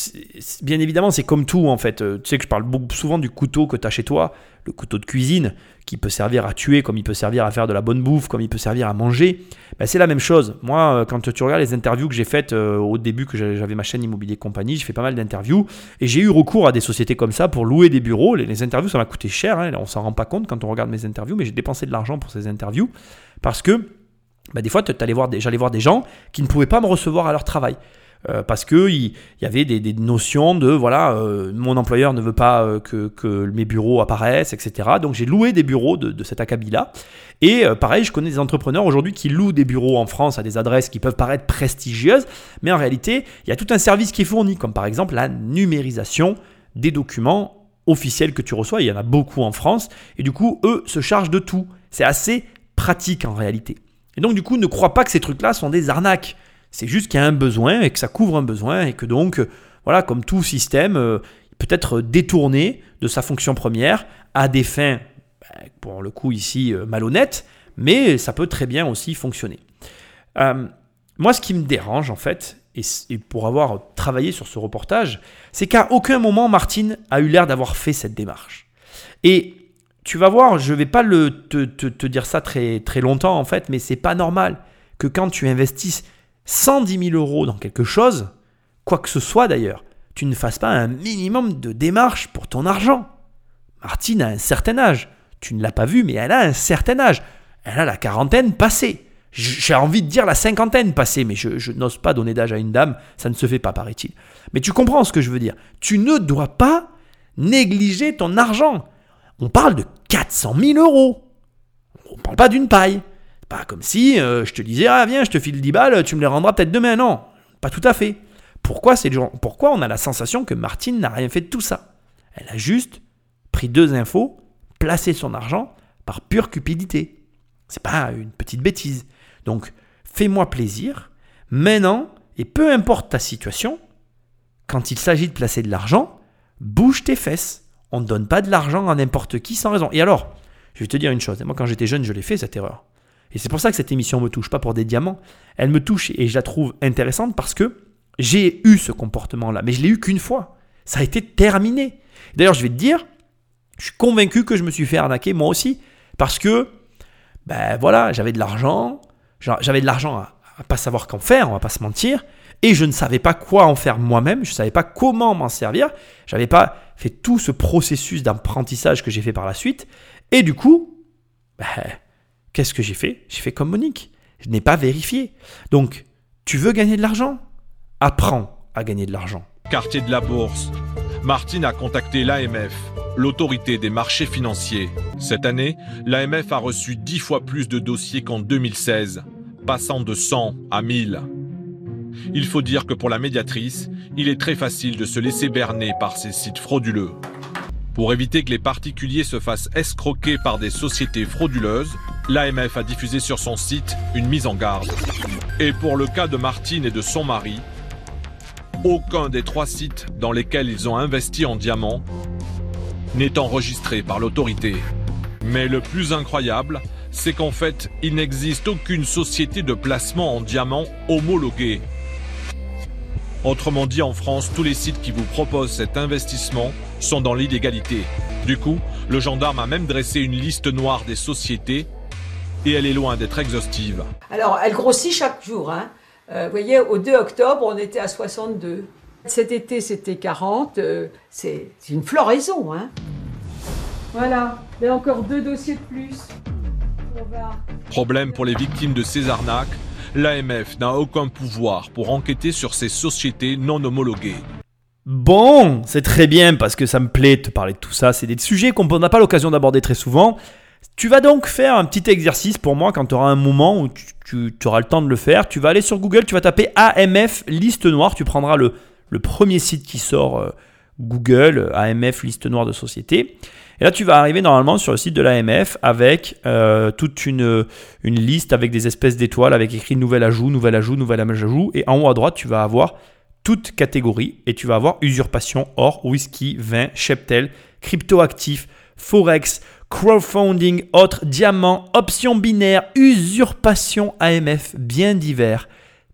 D: Bien évidemment, c'est comme tout en fait. Euh, Tu sais que je parle souvent du couteau que tu as chez toi, le couteau de cuisine, qui peut servir à tuer, comme il peut servir à faire de la bonne bouffe, comme il peut servir à manger. Ben, c'est la même chose. Moi, euh, quand tu regardes les interviews que j'ai faites au début que j'a- j'avais ma chaîne Immobilier Compagnie, j'ai fait pas mal d'interviews et j'ai eu recours à des sociétés comme ça pour louer des bureaux. Les, les interviews, ça m'a coûté cher. Hein, on s'en rend pas compte quand on regarde mes interviews, mais j'ai dépensé de l'argent pour ces interviews parce que bah, des fois, j'allais voir des gens qui ne pouvaient pas me recevoir à leur travail. Euh, parce qu'il il y avait des, notions de voilà, euh, mon employeur ne veut pas euh, que, que mes bureaux apparaissent, etc. Donc j'ai loué des bureaux de, de cet acabit-là. Et euh, pareil, je connais des entrepreneurs aujourd'hui qui louent des bureaux en France à des adresses qui peuvent paraître prestigieuses, mais en réalité, il y a tout un service qui est fourni, comme par exemple la numérisation des documents officiels que tu reçois. Il y en a beaucoup en France. Et du coup, eux se chargent de tout. C'est assez pratique en réalité. Et donc, du coup, ne crois pas que ces trucs-là sont des arnaques. C'est juste qu'il y a un besoin et que ça couvre un besoin et que donc, euh, voilà, comme tout système, euh, peut être détourné de sa fonction première à des fins, ben, pour le coup ici, euh, malhonnêtes, mais ça peut très bien aussi fonctionner. Euh, moi, ce qui me dérange, en fait, et, et pour avoir travaillé sur ce reportage, c'est qu'à aucun moment, Martine a eu l'air d'avoir fait cette démarche. Et tu vas voir, je vais pas te, te- dire ça très, très longtemps, en fait, mais c'est pas normal que quand tu investisses 110 000 euros dans quelque chose, quoi que ce soit d'ailleurs, tu ne fasses pas un minimum de démarche pour ton argent. Martine a un certain âge. Tu ne l'as pas vu, mais elle a un certain âge. Elle a la quarantaine passée. J'ai envie de dire la cinquantaine passée, mais je n'ose pas donner d'âge à une dame, ça ne se fait pas, paraît-il. Mais tu comprends ce que je veux dire. Tu ne dois pas négliger ton argent. On parle de 400 000 euros. On parle pas d'une paille. Pas comme si euh, je te disais, ah viens, je te file 10 balles, tu me les rendras peut-être demain. Non, pas tout à fait. Pourquoi, c'est Pourquoi on a la sensation que Martine n'a rien fait de tout ça? Elle a juste pris deux infos, placé son argent par pure cupidité. C'est pas une petite bêtise. Donc, fais-moi plaisir, maintenant, et peu importe ta situation, quand il s'agit de placer de l'argent, bouge tes fesses. On ne donne pas de l'argent à n'importe qui sans raison. Et alors, je vais te dire une chose. Moi, quand j'étais jeune, je l'ai fait, cette erreur. Et c'est pour ça que cette émission me touche, pas pour des diamants. Elle me touche et je la trouve intéressante parce que j'ai eu ce comportement-là. Mais je l'ai eu qu'une fois. Ça a été terminé. D'ailleurs, je vais te dire, je suis convaincu que je me suis fait arnaquer moi aussi. Parce que, ben voilà, j'avais de l'argent. J'avais de l'argent à, à pas savoir qu'en faire, on va pas se mentir. Et je ne savais pas quoi en faire moi-même. Je ne savais pas comment m'en servir. J'avais pas fait tout ce processus d'apprentissage que j'ai fait par la suite. Et du coup, ben, qu'est-ce que j'ai fait? J'ai fait comme Monique. Je n'ai pas vérifié. Donc, tu veux gagner de l'argent? Apprends à gagner de l'argent.
C: Quartier de la Bourse. Martine a contacté l'AMF, l'autorité des marchés financiers. Cette année, l'AMF a reçu 10 fois plus de dossiers qu'en 2016, passant de 100 à 1000. Il faut dire que pour la médiatrice, il est très facile de se laisser berner par ces sites frauduleux. Pour éviter que les particuliers se fassent escroquer par des sociétés frauduleuses, l'AMF a diffusé sur son site une mise en garde. Et pour le cas de Martine et de son mari, aucun des trois sites dans lesquels ils ont investi en diamants n'est enregistré par l'autorité. Mais le plus incroyable, c'est qu'en fait, il n'existe aucune société de placement en diamants homologuée. Autrement dit, en France, tous les sites qui vous proposent cet investissement sont dans l'illégalité. Du coup, le gendarme a même dressé une liste noire des sociétés et elle est loin d'être exhaustive.
J: Alors, elle grossit chaque jour. Hein. Euh, vous voyez, au 2 octobre, on était à 62. Cet été, c'était 40. euh, c'est une floraison. Hein. Voilà, il y a encore deux dossiers de plus. On va...
C: Problème pour les victimes de ces arnaques, l'AMF n'a aucun pouvoir pour enquêter sur ces sociétés non homologuées.
D: Bon, c'est très bien parce que ça me plaît de parler de tout ça. C'est des sujets qu'on n'a pas l'occasion d'aborder très souvent. Tu vas donc faire un petit exercice pour moi quand tu auras un moment où tu, auras le temps de le faire. Tu vas aller sur Google, tu vas taper AMF liste noire. Tu prendras le, premier site qui sort euh, Google, AMF liste noire de société. Là, tu vas arriver normalement sur le site de l'AMF avec euh, toute une, liste avec des espèces d'étoiles avec écrit nouvel ajout, nouvel ajout, nouvel ajout. Et en haut à droite, tu vas avoir toute catégorie et tu vas avoir usurpation, or, whisky, vin, cheptel, cryptoactifs, forex, crowdfunding, autres, diamants, options binaires, usurpation AMF, bien divers,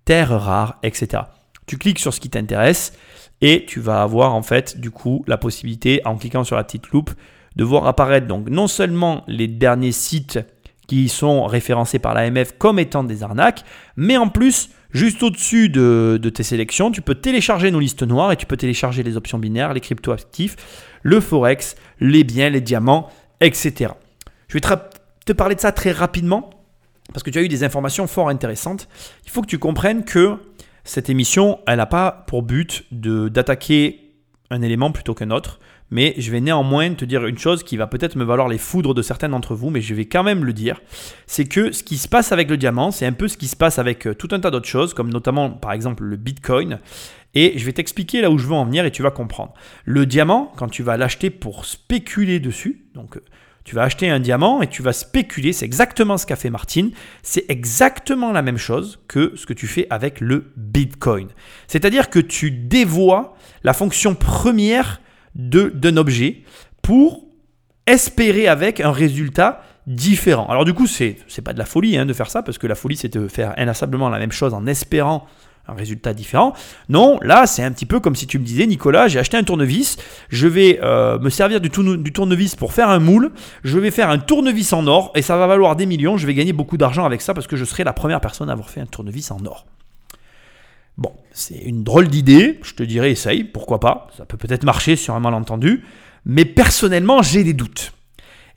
D: terres rares, etc. Tu cliques sur ce qui t'intéresse et tu vas avoir en fait du coup la possibilité en cliquant sur la petite loupe de voir apparaître donc non seulement les derniers sites qui sont référencés par l'AMF comme étant des arnaques, mais en plus, juste au-dessus de, tes sélections, tu peux télécharger nos listes noires et tu peux télécharger les options binaires, les cryptoactifs, le forex, les biens, les diamants, etc. Je vais te, parler de ça très rapidement parce que tu as eu des informations fort intéressantes. Il faut que tu comprennes que cette émission, elle n'a pas pour but d'attaquer un élément plutôt qu'un autre, mais je vais néanmoins te dire une chose qui va peut-être me valoir les foudres de certains d'entre vous, mais je vais quand même le dire, c'est que ce qui se passe avec le diamant, c'est un peu ce qui se passe avec euh, tout un tas d'autres choses, comme notamment par exemple le Bitcoin. Et je vais t'expliquer là où je veux en venir et tu vas comprendre. Le diamant, quand tu vas l'acheter pour spéculer dessus, donc euh, tu vas acheter un diamant et tu vas spéculer, c'est exactement ce qu'a fait Martine, c'est exactement la même chose que ce que tu fais avec le Bitcoin. C'est-à-dire que tu dévoies la fonction première d'un objet pour espérer avec un résultat différent. Alors du coup, c'est c'est pas de la folie hein, de faire ça, parce que la folie, c'est de faire inlassablement la même chose en espérant un résultat différent. Non, là, c'est un petit peu comme si tu me disais, Nicolas, j'ai acheté un tournevis, je vais euh, me servir du tournevis pour faire un moule, je vais faire un tournevis en or, et ça va valoir des millions, je vais gagner beaucoup d'argent avec ça, parce que je serai la première personne à avoir fait un tournevis en or. Bon, c'est une drôle d'idée, je te dirais essaye, pourquoi pas, ça peut peut-être marcher sur un malentendu, mais personnellement j'ai des doutes.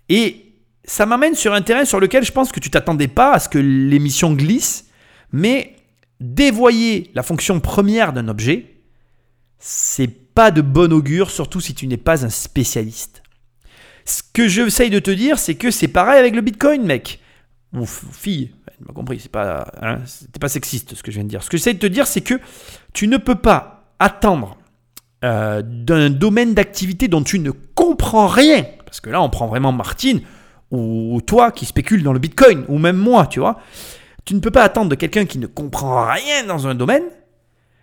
D: Et ça m'amène sur un terrain sur lequel je pense que tu t'attendais pas à ce que l'émission glisse, mais dévoyer la fonction première d'un objet, c'est pas de bon augure, surtout si tu n'es pas un spécialiste. Ce que j'essaye de te dire, c'est que c'est pareil avec le Bitcoin, mec. Ou fille, tu m'as compris, c'est pas, hein, pas sexiste ce que je viens de dire. Ce que j'essaie de te dire, c'est que tu ne peux pas attendre euh, d'un domaine d'activité dont tu ne comprends rien, parce que là on prend vraiment Martine, ou toi qui spécule dans le Bitcoin, ou même moi, tu vois, tu ne peux pas attendre de quelqu'un qui ne comprend rien dans un domaine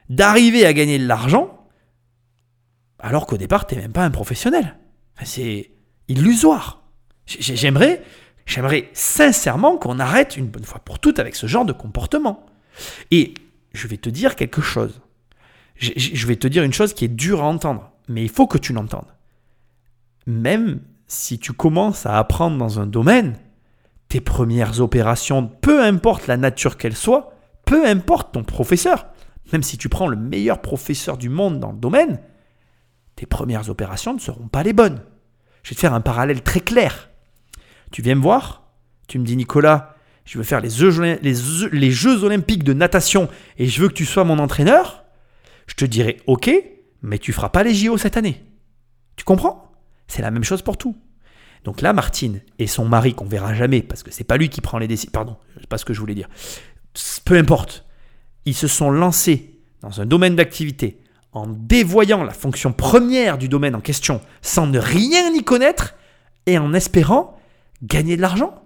D: d'arriver à gagner de l'argent alors qu'au départ tu n'es même pas un professionnel. C'est illusoire. J'aimerais, j'aimerais sincèrement qu'on arrête une bonne fois pour toutes avec ce genre de comportement. Et je vais te dire quelque chose. Je- vais te dire une chose qui est dure à entendre, mais il faut que tu l'entendes. Même si tu commences à apprendre dans un domaine, tes premières opérations, peu importe la nature qu'elle soit, peu importe ton professeur, même si tu prends le meilleur professeur du monde dans le domaine, tes premières opérations ne seront pas les bonnes. Je vais te faire un parallèle très clair. Tu viens me voir, tu me dis Nicolas, je veux faire les Jeux, olympiques de natation et je veux que tu sois mon entraîneur, je te dirai ok, mais tu feras pas les JO cette année. Tu comprends? C'est la même chose pour tout. Donc là, Martine et son mari, qu'on verra jamais, parce que c'est pas lui qui prend les décisions. Pardon, c'est pas ce que je voulais dire. Peu importe. ils se sont lancés dans un domaine d'activité en dévoyant la fonction première du domaine en question sans ne rien y connaître et en espérant gagner de l'argent?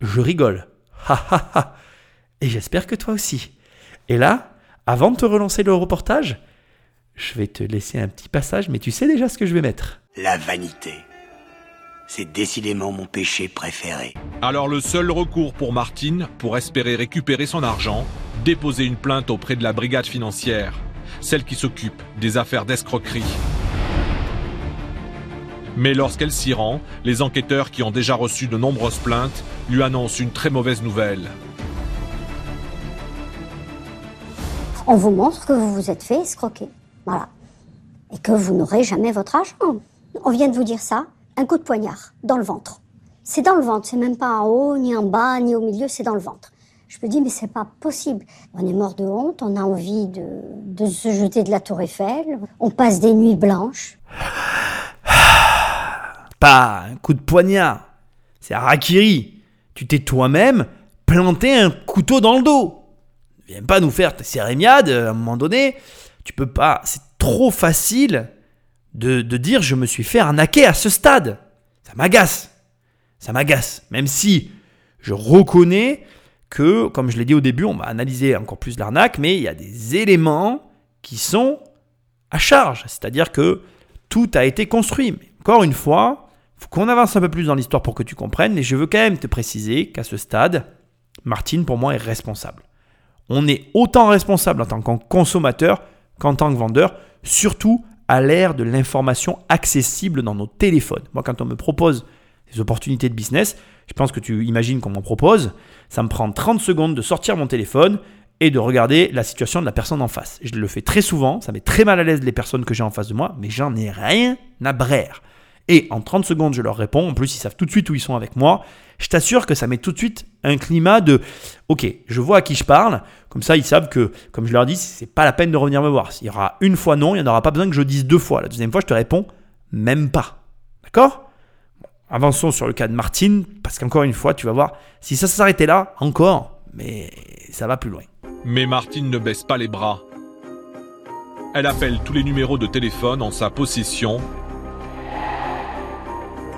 D: Je rigole. Ha ha ha. Et j'espère que toi aussi. Et là, avant de te relancer le reportage, je vais te laisser un petit passage, mais tu sais déjà ce que je vais mettre.
H: La vanité. C'est décidément mon péché préféré.
C: Alors le seul recours pour Martine, pour espérer récupérer son argent, déposer une plainte auprès de la brigade financière, celle qui s'occupe des affaires d'escroquerie. Mais lorsqu'elle s'y rend, les enquêteurs qui ont déjà reçu de nombreuses plaintes lui annoncent une très mauvaise nouvelle.
E: On vous montre que vous vous êtes fait escroquer. Voilà. Et que vous n'aurez jamais votre argent. On vient de vous dire ça, un coup de poignard dans le ventre. C'est dans le ventre, c'est même pas en haut, ni en bas, ni au milieu, c'est dans le ventre. Je me dis, mais c'est pas possible. On est mort de honte, on a envie de, de se jeter de la tour Eiffel, on passe des nuits blanches.
D: Pas un coup de poignard, c'est Harakiri. Tu t'es toi-même planté un couteau dans le dos. Viens pas nous faire tes cérémiades à un moment donné. Tu peux pas. C'est trop facile de, de dire je me suis fait arnaquer à ce stade. Ça m'agace. Ça m'agace. Même si je reconnais que, comme je l'ai dit au début, on va analyser encore plus l'arnaque, mais il y a des éléments qui sont à charge. C'est-à-dire que tout a été construit. Mais encore une fois, faut qu'on avance un peu plus dans l'histoire pour que tu comprennes, mais je veux quand même te préciser qu'à ce stade, Martine, pour moi, est responsable. On est autant responsable en tant que consommateur qu'en tant que vendeur, surtout à l'ère de l'information accessible dans nos téléphones. Moi, quand on me propose des opportunités de business, je pense que tu imagines qu'on m'en propose, ça me prend 30 secondes de sortir mon téléphone et de regarder la situation de la personne en face. Je le fais très souvent, ça met très mal à l'aise les personnes que j'ai en face de moi, mais j'en ai rien à braire. Et en 30 secondes, je leur réponds. En plus, ils savent tout de suite où ils sont avec moi. Je t'assure que ça met tout de suite un climat de OK, je vois à qui je parle. Comme ça, ils savent que, comme je leur dis, c'est pas la peine de revenir me voir. S'il y aura une fois non, il n'y en aura pas besoin que je dise deux fois. La deuxième fois, je te réponds même pas. D'accord? Avançons sur le cas de Martine, parce qu'encore une fois, tu vas voir, si ça s'arrêtait là, encore, mais ça va plus loin.
C: Mais Martine ne baisse pas les bras. Elle appelle tous les numéros de téléphone en sa possession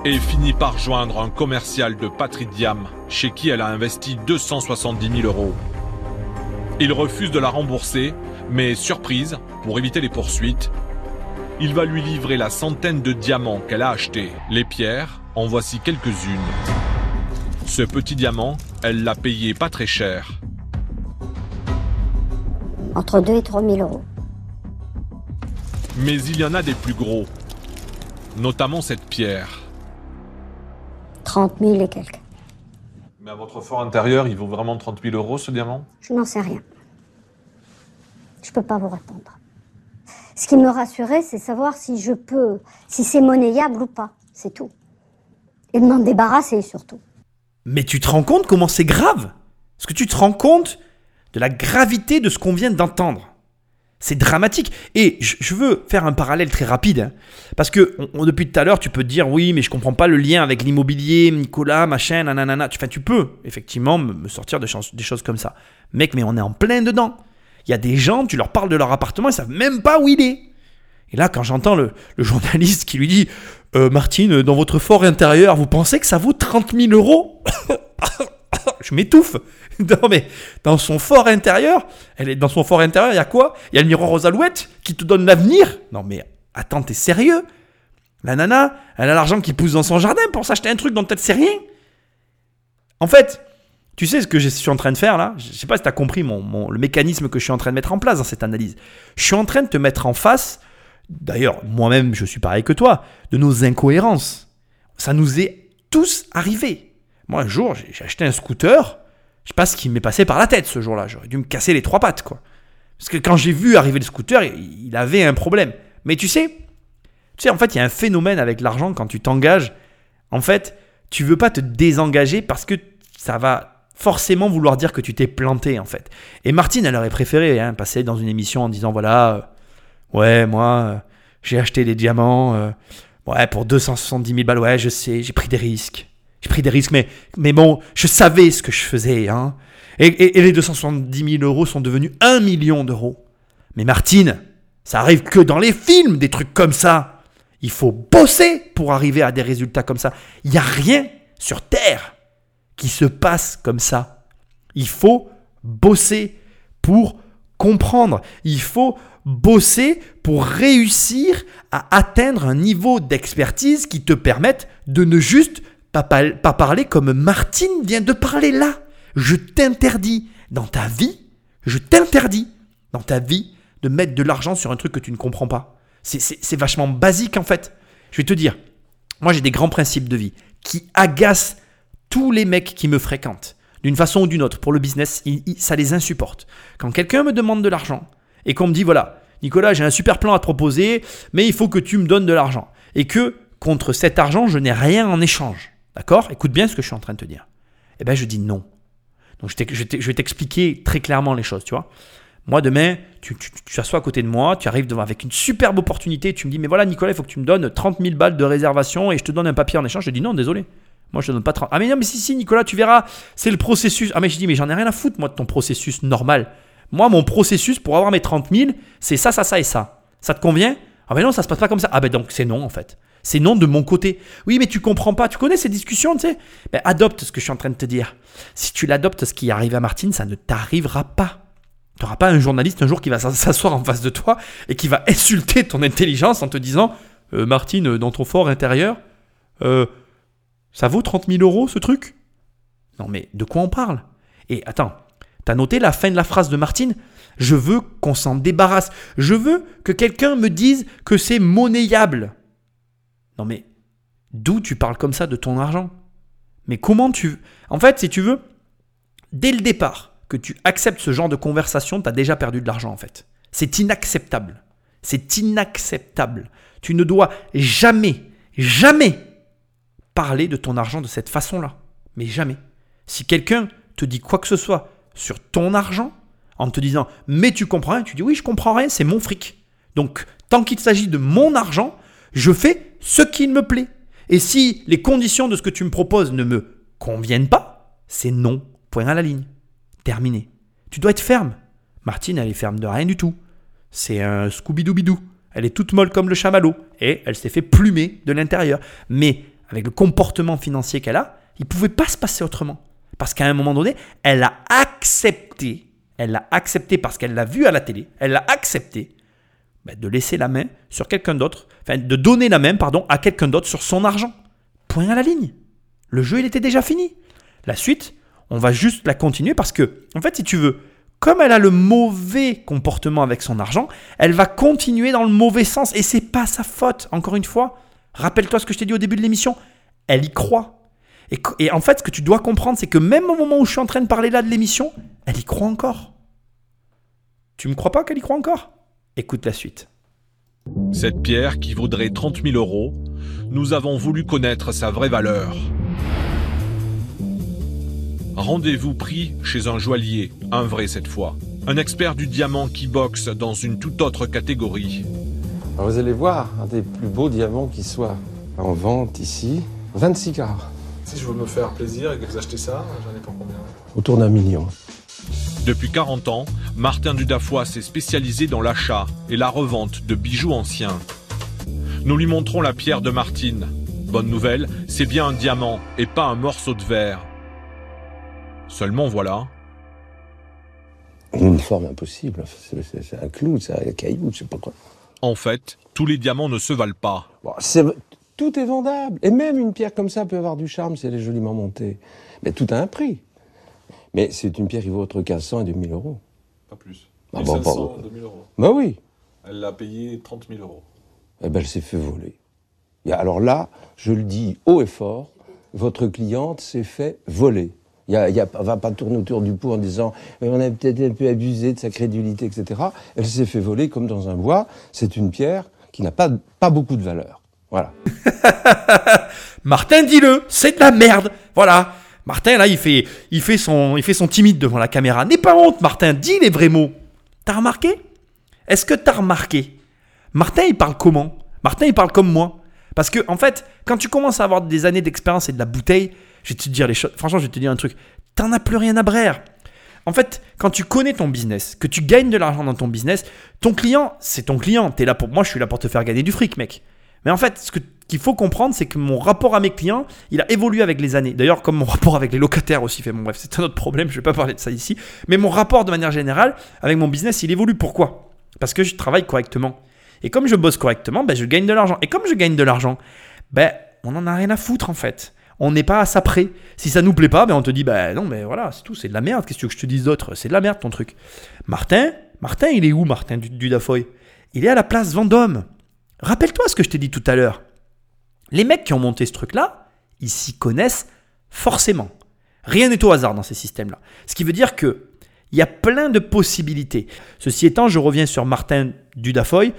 C: et finit par joindre un commercial de Patridiam chez qui elle a investi 270 000 euros. Il refuse de la rembourser, mais surprise, pour éviter les poursuites, il va lui livrer la centaine de diamants qu'elle a achetés. Les pierres, en voici quelques-unes. Ce petit diamant, elle l'a payé pas très cher.
E: Entre 2 et 3 000 euros.
C: Mais il y en a des plus gros, notamment cette pierre.
E: 30 000 et quelques.
C: Mais à votre fort intérieur, il vaut vraiment 30 000 euros ce diamant?
E: Je n'en sais rien. Je peux pas vous répondre. Ce qui me rassurait, c'est savoir si je peux, si c'est monnayable ou pas. C'est tout. Et de m'en débarrasser surtout.
D: Mais tu te rends compte comment c'est grave? Est-ce que tu te rends compte de la gravité de ce qu'on vient d'entendre c'est dramatique. Et je, veux faire un parallèle très rapide. hein. parce que depuis tout à l'heure, tu peux te dire oui, mais je comprends pas le lien avec l'immobilier, Nicolas, machin, nanana. Tu, enfin, tu peux effectivement me sortir des choses, comme ça. Mec, mais on est en plein dedans. Il y a des gens, tu leur parles de leur appartement, ils savent même pas où il est. Et là, quand j'entends le, le journaliste qui lui dit Euh, Martine, dans votre fort intérieur, vous pensez que ça vaut 30 000 euros? Je m'étouffe. Non, mais dans son fort intérieur, elle est dans son fort intérieur, il y a quoi? Il y a le miroir aux alouettes qui te donne l'avenir Non, mais attends, t'es sérieux? La nana, elle a l'argent qui pousse dans son jardin pour s'acheter un truc dont elle sait rien. En fait, tu sais ce que je suis en train de faire là? Je sais pas si tu as compris mon, mon- le mécanisme que je suis en train de mettre en place dans cette analyse. Je suis en train de te mettre en face, d'ailleurs, moi-même, je suis pareil que toi, de nos incohérences. Ça nous est tous arrivé. Moi, un jour, j'ai j'ai acheté un scooter. Je sais pas ce qui m'est passé par la tête ce jour-là. J'aurais dû me casser les trois pattes, quoi. Parce que quand j'ai vu arriver le scooter, il avait un problème. Mais tu sais, tu sais, en fait, il y a un phénomène avec l'argent quand tu t'engages. En fait, tu veux pas te désengager parce que ça va forcément vouloir dire que tu t'es planté, en fait. Et Martine, elle aurait préféré hein, passer dans une émission en disant voilà, euh, ouais, moi, euh, j'ai acheté des diamants, euh, ouais, pour 270 000 balles, ouais, je sais, j'ai pris des risques. J'ai pris des risques, mais, mais bon, je savais ce que je faisais, hein. Et, et- et les 270 000 euros sont devenus 1 million d'euros. Mais Martine, ça arrive que dans les films, des trucs comme ça. Il faut bosser pour arriver à des résultats comme ça. Il n'y a rien sur Terre qui se passe comme ça. Il faut bosser pour comprendre. Il faut bosser pour réussir à atteindre un niveau d'expertise qui te permette de ne juste pas, parler comme Martine vient de parler là. Je t'interdis dans ta vie, je t'interdis dans ta vie de mettre de l'argent sur un truc que tu ne comprends pas. C'est- vachement basique en fait. Je vais te dire, moi j'ai des grands principes de vie qui agacent tous les mecs qui me fréquentent, d'une façon ou d'une autre, pour le business, ça les insupporte. Quand quelqu'un me demande de l'argent et qu'on me dit voilà, Nicolas, j'ai un super plan à te proposer, mais il faut que tu me donnes de l'argent. Et que contre cet argent, je n'ai rien en échange. D'accord? Écoute bien ce que je suis en train de te dire. Eh bien, je dis non. Donc, je, vais t'expliquer très clairement les choses, tu vois. Moi, demain, tu t'assois à côté de moi, tu arrives devant avec une superbe opportunité, tu me dis, mais voilà, Nicolas, il faut que tu me donnes 30 000 balles de réservation et je te donne un papier en échange. Je dis, non, désolé. Moi, je te donne pas 30. Ah, mais non, mais si, si, Nicolas, tu verras, c'est le processus. Ah, mais je dis, mais j'en ai rien à foutre, moi, de ton processus normal. Moi, mon processus pour avoir mes 30 000, c'est ça, ça, ça et ça. Ça te convient? Ah, mais non, ça se passe pas comme ça. Ah, ben donc, c'est non, en fait. C'est non de mon côté. Oui, mais tu comprends pas. Tu connais ces discussions, tu sais? Ben, adopte ce que je suis en train de te dire. Si tu l'adoptes, ce qui arrive à Martine, ça ne t'arrivera pas. Tu n'auras pas un journaliste un jour qui va s'asseoir en face de toi et qui va insulter ton intelligence en te disant Euh, Martine, dans ton fort intérieur, euh, ça vaut 30 000 euros ce truc? Non, mais de quoi on parle? Et attends, t'as noté la fin de la phrase de Martine? Je veux qu'on s'en débarrasse. Je veux que quelqu'un me dise que c'est monnayable. Non, mais d'où tu parles comme ça de ton argent? Mais comment tu. En fait, si tu veux, dès le départ, que tu acceptes ce genre de conversation, tu as déjà perdu de l'argent en fait. C'est inacceptable. C'est inacceptable. Tu ne dois jamais, jamais parler de ton argent de cette façon-là. Mais jamais. Si quelqu'un te dit quoi que ce soit sur ton argent, en te disant mais tu comprends rien, tu dis oui je comprends rien, c'est mon fric. Donc tant qu'il s'agit de mon argent, je fais ce qui me plaît. Et si les conditions de ce que tu me proposes ne me conviennent pas, c'est non. Point à la ligne. Terminé. Tu dois être ferme. Martine, elle est ferme de rien du tout. C'est un Scooby-Doo-Bidou. Elle est toute molle comme le chamallow. Et elle s'est fait plumer de l'intérieur. Mais avec le comportement financier qu'elle a, il ne pouvait pas se passer autrement. Parce qu'à un moment donné, elle a accepté, elle l'a accepté parce qu'elle l'a vu à la télé, elle l'a accepté ben, de laisser la main sur quelqu'un d'autre, de donner la main, pardon, à quelqu'un d'autre sur son argent. Point à la ligne. Le jeu, il était déjà fini. La suite, on va juste la continuer parce que, en fait, si tu veux, comme elle a le mauvais comportement avec son argent, elle va continuer dans le mauvais sens et c'est pas sa faute. Encore une fois, rappelle-toi ce que je t'ai dit au début de l'émission, elle y croit. Et, et en fait, ce que tu dois comprendre, c'est que même au moment où je suis en train de parler là de l'émission, elle y croit encore. Tu me crois pas qu'elle y croit encore? Écoute la suite.
C: Cette pierre qui vaudrait 30 000 euros, nous avons voulu connaître sa vraie valeur. Rendez-vous pris chez un joaillier, un vrai cette fois. Un expert du diamant qui boxe dans une toute autre catégorie.
K: Alors vous allez voir un des plus beaux diamants qui soit en vente ici, 26 carats,
L: Si je veux me faire plaisir et que vous achetez ça, j'en ai pour combien?
K: Autour d'un million.
C: Depuis 40 ans, Martin Dudafoy s'est spécialisé dans l'achat et la revente de bijoux anciens. Nous lui montrons la pierre de Martine. Bonne nouvelle, c'est bien un diamant et pas un morceau de verre. Seulement voilà,
K: Une forme impossible, c'est- un clou, c'est un caillou, je sais pas quoi.
C: en fait, tous les diamants ne se valent pas.
K: Bon, tout est vendable. Et même une pierre comme ça peut avoir du charme si elle est joliment montée. Mais tout a un prix. Mais c'est une pierre qui vaut entre 1500 et 2000 euros.
L: Pas plus.
K: Ah
L: 1500,
K: bon, pardon.
L: 2000 euros.
K: Bah oui.
L: Elle l'a payé 30 000 euros.
K: Eh ben, elle s'est fait voler. Et alors là, je le dis haut et fort, votre cliente s'est fait voler. Il y a, il y a- on va pas tourner autour du pot en disant on a peut-être un peu abusé de sa crédulité, etc. Elle s'est fait voler comme dans un bois. C'est une pierre qui n'a pas, pas beaucoup de valeur. Voilà.
D: Martin, dis-le, c'est de la merde. Voilà. Martin, là, il fait, il, fait son, il fait son timide devant la caméra. N'aie pas honte, Martin, dis les vrais mots. T'as remarqué? Est-ce que t'as remarqué? Martin, il parle comment? Martin, il parle comme moi. Parce que, en fait, quand tu commences à avoir des années d'expérience et de la bouteille, je vais te dire les choses. Franchement, je vais te dire un truc. T'en as plus rien à braire. En fait, quand tu connais ton business, que tu gagnes de l'argent dans ton business, ton client, c'est ton client. T'es là pour moi, je suis là pour te faire gagner du fric, mec. Mais en fait, ce qu'il faut comprendre, c'est que mon rapport à mes clients, il a évolué avec les années. D'ailleurs, comme mon rapport avec les locataires aussi fait. Bon, bref, c'est un autre problème, je ne vais pas parler de ça ici. Mais mon rapport de manière générale avec mon business, il évolue. Pourquoi? Parce que je travaille correctement. Et comme je bosse correctement, ben, je gagne de l'argent. Et comme je gagne de l'argent, ben, on n'en a rien à foutre en fait. On n'est pas à ça près. Si ça nous plaît pas, ben on te dit, ben non, mais voilà, c'est tout, c'est de la merde. Qu'est-ce que je te dise d'autre? C'est de la merde ton truc. Martin, Martin, il est où, Martin du, du Dafoy Il est à la place Vendôme. Rappelle-toi ce que je t'ai dit tout à l'heure. Les mecs qui ont monté ce truc-là, ils s'y connaissent forcément. Rien n'est au hasard dans ces systèmes-là. Ce qui veut dire que il y a plein de possibilités. Ceci étant, je reviens sur Martin Dudafoy.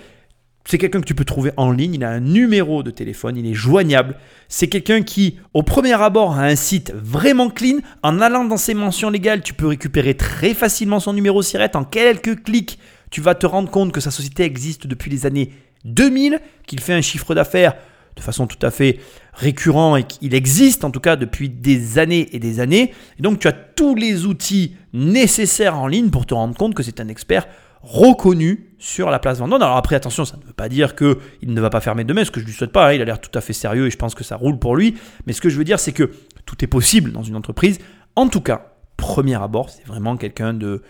D: C'est quelqu'un que tu peux trouver en ligne, il a un numéro de téléphone, il est joignable. C'est quelqu'un qui, au premier abord, a un site vraiment clean. En allant dans ses mentions légales, tu peux récupérer très facilement son numéro SIRET. En quelques clics, tu vas te rendre compte que sa société existe depuis les années 2000, qu'il fait un chiffre d'affaires de façon tout à fait récurrent et qu'il existe en tout cas depuis des années et des années. Et donc tu as tous les outils nécessaires en ligne pour te rendre compte que c'est un expert reconnu sur la place Vendôme. Alors après attention, ça ne veut pas dire qu'il ne va pas fermer demain, ce que je lui souhaite pas, hein. il a l'air tout à fait sérieux et je pense que ça roule pour lui. Mais ce que je veux dire c'est que tout est possible dans une entreprise. En tout cas, premier abord, c'est vraiment quelqu'un de...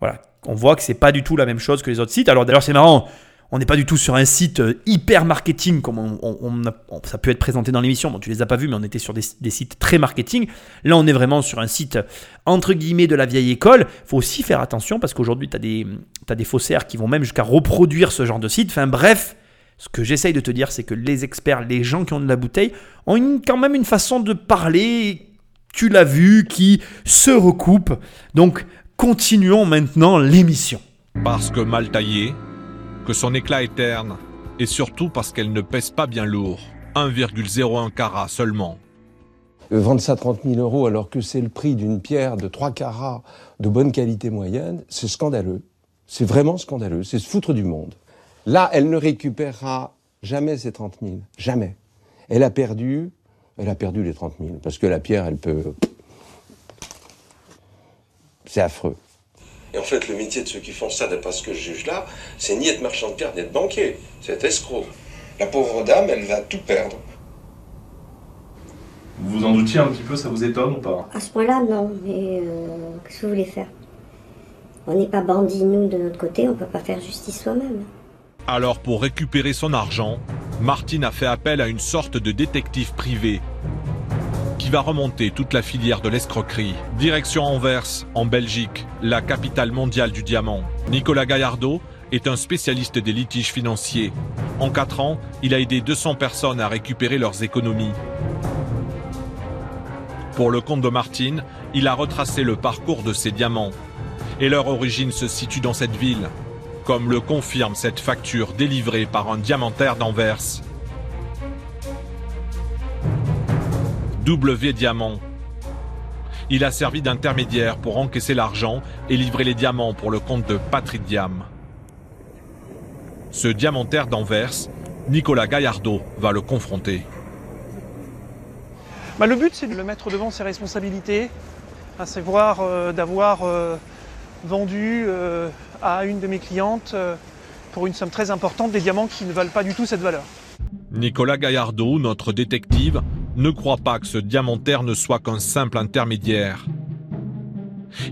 D: Voilà, on voit que c'est pas du tout la même chose que les autres sites. Alors d'ailleurs c'est marrant, on n'est pas du tout sur un site euh, hyper marketing comme on, ça peut être présenté dans l'émission. Bon, tu les as pas vus, mais on était sur des, sites très marketing. Là, on est vraiment sur un site entre guillemets de la vieille école. Il faut aussi faire attention parce qu'aujourd'hui, tu as des faussaires qui vont même jusqu'à reproduire ce genre de site. Enfin bref, ce que j'essaye de te dire, c'est que les experts, les gens qui ont de la bouteille, ont quand même une façon de parler, tu l'as vu, qui se recoupe. Donc, continuons maintenant l'émission.
C: Parce que mal taillé, que son éclat est terne, et surtout parce qu'elle ne pèse pas bien lourd, 1,01 carat seulement.
K: Vendre ça 30 000 euros alors que c'est le prix d'une pierre de 3 carats de bonne qualité moyenne, c'est scandaleux. C'est vraiment scandaleux. C'est se foutre du monde. Là, elle ne récupérera jamais ces 30 000. Jamais. Elle a perdu, elle a perdu les 30 000. Parce que la pierre, elle peut. C'est affreux. Et en fait, le métier de ceux qui font ça, d'après ce que je juge là, c'est ni être marchand de pierre, ni être banquier. C'est être escroc. La pauvre dame, elle va tout perdre.
M: Vous vous en doutiez un petit peu, ça vous étonne ou pas?
E: À ce point-là, non. Mais euh, qu'est-ce que vous voulez faire? On n'est pas bandits, nous, de notre côté, on ne peut pas faire justice soi-même.
C: Alors, pour récupérer son argent, Martine a fait appel à une sorte de détective privé qui va remonter toute la filière de l'escroquerie. Direction Anvers, en Belgique, la capitale mondiale du diamant. Nicolas Gaillardo est un spécialiste des litiges financiers. En 4 ans, il a aidé 200 personnes à récupérer leurs économies. Pour le compte de Martine, il a retracé le parcours de ces diamants. Et leur origine se situe dans cette ville, comme le confirme cette facture délivrée par un diamantaire d'Anvers. W Diamant. Il a servi d'intermédiaire pour encaisser l'argent et livrer les diamants pour le compte de Patrick Diam. Ce diamantaire d'Anvers, Nicolas Gaillardo va le confronter.
N: Bah, le but, c'est de le mettre devant ses responsabilités, à savoir euh, d'avoir euh, vendu euh, à une de mes clientes pour une somme très importante des diamants qui ne valent pas du tout cette valeur.
C: Nicolas Gaillardo, notre détective, ne croit pas que ce diamantaire ne soit qu'un simple intermédiaire.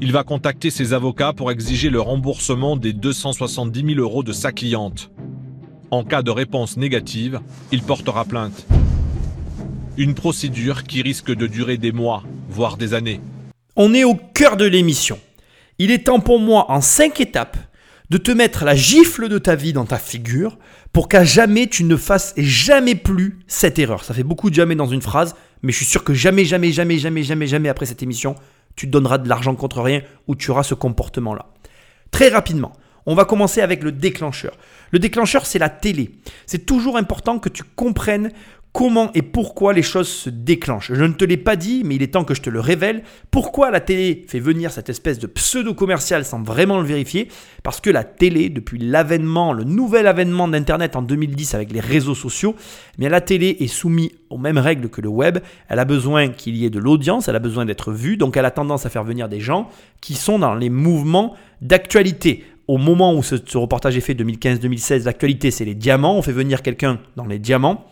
C: Il va contacter ses avocats pour exiger le remboursement des 270 000 euros de sa cliente. En cas de réponse négative, il portera plainte. Une procédure qui risque de durer des mois, voire des années.
D: On est au cœur de l'émission. Il est temps pour moi, en cinq étapes, de te mettre la gifle de ta vie dans ta figure pour qu'à jamais tu ne fasses jamais plus cette erreur. Ça fait beaucoup de jamais dans une phrase, mais je suis sûr que jamais, jamais, jamais, jamais, jamais, jamais après cette émission, tu donneras de l'argent contre rien ou tu auras ce comportement-là. Très rapidement, on va commencer avec le déclencheur. Le déclencheur, c'est la télé. C'est toujours important que tu comprennes comment et pourquoi les choses se déclenchent. Je ne te l'ai pas dit, mais il est temps que je te le révèle. Pourquoi la télé fait venir cette espèce de pseudo-commercial sans vraiment le vérifier? Parce que la télé, depuis l'avènement, le nouvel avènement d'Internet en 2010 avec les réseaux sociaux, eh la télé est soumise aux mêmes règles que le web. Elle a besoin qu'il y ait de l'audience, elle a besoin d'être vue, donc elle a tendance à faire venir des gens qui sont dans les mouvements d'actualité au moment où ce, ce reportage est fait, 2015-2016, l'actualité c'est les diamants. On fait venir quelqu'un dans les diamants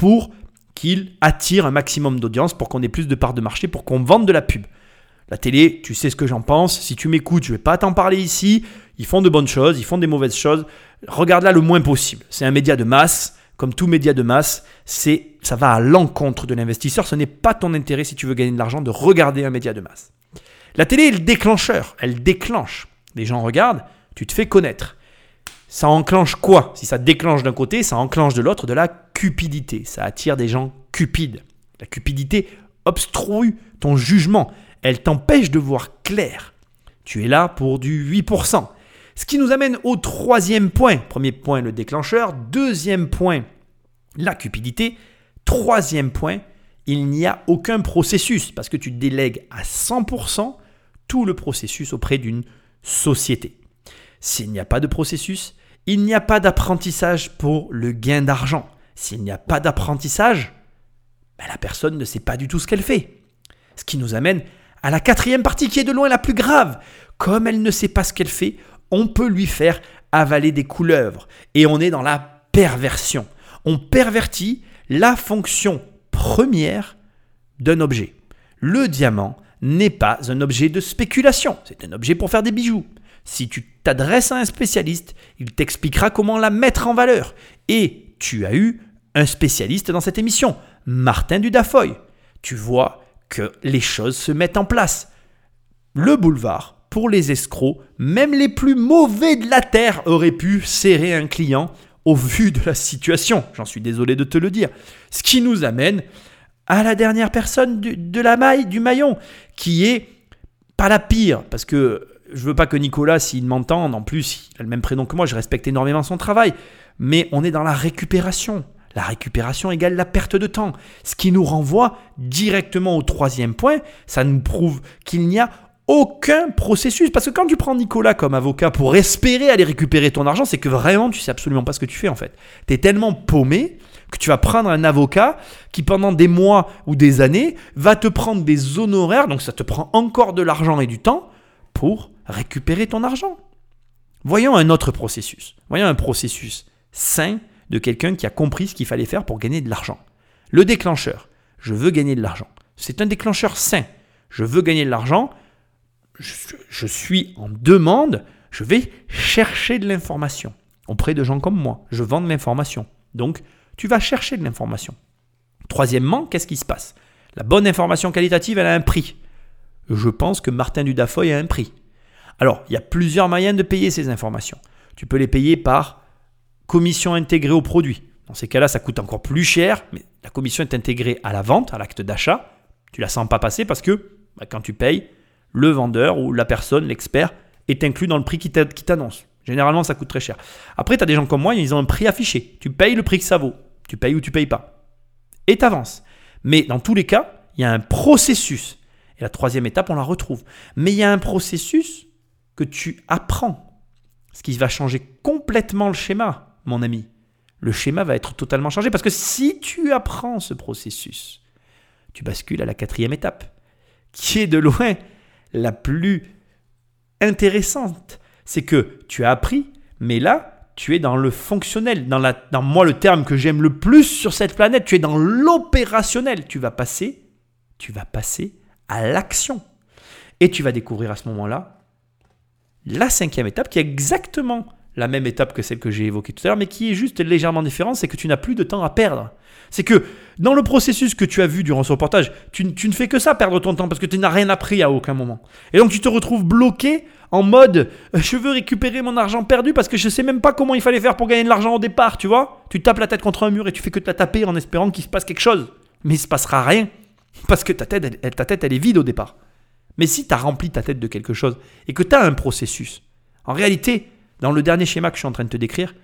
D: pour qu'il attire un maximum d'audience, pour qu'on ait plus de parts de marché, pour qu'on vende de la pub. La télé, tu sais ce que j'en pense. Si tu m'écoutes, je ne vais pas t'en parler ici. Ils font de bonnes choses, ils font des mauvaises choses. Regarde-la le moins possible. C'est un média de masse. Comme tout média de masse, ça va à l'encontre de l'investisseur. Ce n'est pas ton intérêt si tu veux gagner de l'argent de regarder un média de masse. La télé est le déclencheur. Elle déclenche. Les gens regardent, tu te fais connaître. Ça enclenche quoi? Si ça déclenche d'un côté, ça enclenche de l'autre de la cupidité. Ça attire des gens cupides. La cupidité obstrue ton jugement. Elle t'empêche de voir clair. Tu es là pour du 8%. Ce qui nous amène au troisième point. Premier point, le déclencheur. Deuxième point, la cupidité. Troisième point, il n'y a aucun processus parce que tu délègues à 100% tout le processus auprès d'une société. S'il n'y a pas de processus, il n'y a pas d'apprentissage pour le gain d'argent. S'il n'y a pas d'apprentissage, ben la personne ne sait pas du tout ce qu'elle fait. Ce qui nous amène à la quatrième partie qui est de loin la plus grave. Comme elle ne sait pas ce qu'elle fait, on peut lui faire avaler des couleuvres. Et on est dans la perversion. On pervertit la fonction première d'un objet. Le diamant n'est pas un objet de spéculation, c'est un objet pour faire des bijoux. Si tu t'adresses à un spécialiste, il t'expliquera comment la mettre en valeur. Et tu as eu un spécialiste dans cette émission, Martin Dudafoy. Tu vois que les choses se mettent en place. Le boulevard, pour les escrocs, même les plus mauvais de la terre auraient pu serrer un client au vu de la situation. J'en suis désolé de te le dire. Ce qui nous amène à la dernière personne de la maille, du maillon, qui est pas la pire, parce que je veux pas que Nicolas, s'il m'entende, en plus, il a le même prénom que moi, je respecte énormément son travail, mais on est dans la récupération. La récupération égale la perte de temps. Ce qui nous renvoie directement au troisième point, ça nous prouve qu'il n'y a aucun processus. Parce que quand tu prends Nicolas comme avocat pour espérer aller récupérer ton argent, c'est que vraiment tu sais absolument pas ce que tu fais en fait. Tu es tellement paumé que tu vas prendre un avocat qui pendant des mois ou des années va te prendre des honoraires, donc ça te prend encore de l'argent et du temps pour récupérer ton argent. Voyons un autre processus. Voyons un processus sain de quelqu'un qui a compris ce qu'il fallait faire pour gagner de l'argent. Le déclencheur, je veux gagner de l'argent. C'est un déclencheur sain. Je veux gagner de l'argent, je, suis en demande, je vais chercher de l'information auprès de gens comme moi. Je vends de l'information. Donc, tu vas chercher de l'information. Troisièmement, qu'est-ce qui se passe? La bonne information qualitative, elle a un prix. Je pense que Martin Dudafoy a un prix. Alors, il y a plusieurs moyens de payer ces informations. Tu peux les payer par commission intégrée au produit. Dans ces cas-là, ça coûte encore plus cher, mais la commission est intégrée à la vente, à l'acte d'achat. Tu la sens pas passer parce que bah, quand tu payes, le vendeur ou la personne, l'expert, est inclus dans le prix qui t'annonce. Généralement, ça coûte très cher. Après, tu as des gens comme moi, ils ont un prix affiché. Tu payes le prix que ça vaut. Tu payes ou tu payes pas. Et tu avances. Mais dans tous les cas, il y a un processus. Et la troisième étape, on la retrouve. Mais il y a un processus que tu apprends. Ce qui va changer complètement le schéma, mon ami. Le schéma va être totalement changé parce que si tu apprends ce processus, tu bascules à la quatrième étape, qui est de loin la plus intéressante. C'est que tu as appris, mais là, tu es dans le fonctionnel, dans, la, dans moi le terme que j'aime le plus sur cette planète, tu es dans l'opérationnel. Tu vas passer, tu vas passer à l'action. Et tu vas découvrir à ce moment-là la cinquième étape, qui est exactement la même étape que celle que j'ai évoquée tout à l'heure, mais qui est juste légèrement différente, c'est que tu n'as plus de temps à perdre. C'est que dans le processus que tu as vu durant ce reportage, tu, ne fais que ça, perdre ton temps, parce que tu n'as rien appris à aucun moment. Et donc tu te retrouves bloqué en mode euh, je veux récupérer mon argent perdu parce que je ne sais même pas comment il fallait faire pour gagner de l'argent au départ, tu vois. Tu tapes la tête contre un mur et tu fais que te la taper en espérant qu'il se passe quelque chose. Mais il se passera rien, parce que ta tête, ta tête, elle est vide au départ. Mais si tu as rempli ta tête de quelque chose et que tu as un processus, en réalité, dans le dernier schéma que je suis en train de te décrire,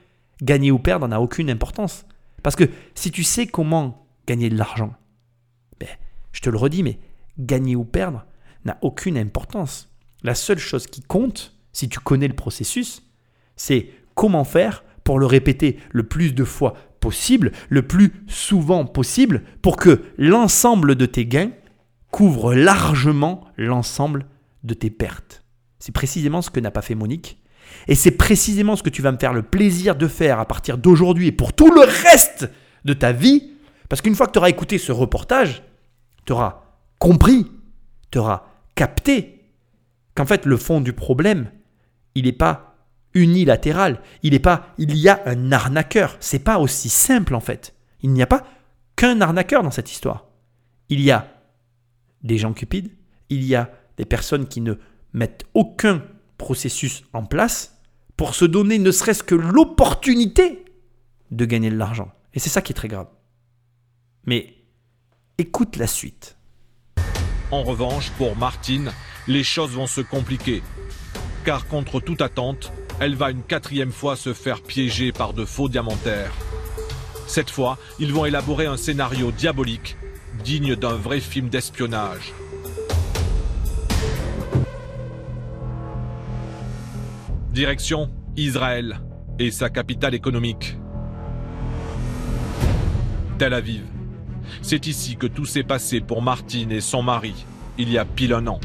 D: gagner ou perdre n'a aucune importance. Parce que si tu sais comment gagner de l'argent. Ben, je te le redis, mais gagner ou perdre n'a aucune importance. La seule chose qui compte, si tu connais le processus, c'est comment faire pour le répéter le plus de fois possible, le plus souvent possible, pour que l'ensemble de tes gains couvre largement l'ensemble de tes pertes. C'est précisément ce que n'a pas fait Monique. Et c'est précisément ce que tu vas me faire le plaisir de faire à partir d'aujourd'hui et pour tout le reste de ta vie. Parce qu'une fois que tu auras écouté ce reportage, tu auras compris, tu auras capté qu'en fait le fond du problème, il n'est pas unilatéral. Il n'est pas il y a un arnaqueur. C'est pas aussi simple en fait. Il n'y a pas qu'un arnaqueur dans cette histoire. Il y a des gens cupides, il y a des personnes qui ne mettent aucun processus en place pour se donner ne serait-ce que l'opportunité de gagner de l'argent. Et c'est ça qui est très grave. Mais écoute la suite.
C: En revanche, pour Martine, les choses vont se compliquer. Car contre toute attente, elle va une quatrième fois se faire piéger par de faux diamantaires. Cette fois, ils vont élaborer un scénario diabolique, digne d'un vrai film d'espionnage. Direction Israël et sa capitale économique. Tel Aviv. C'est ici que tout s'est passé pour Martine et son mari, il y a pile un an.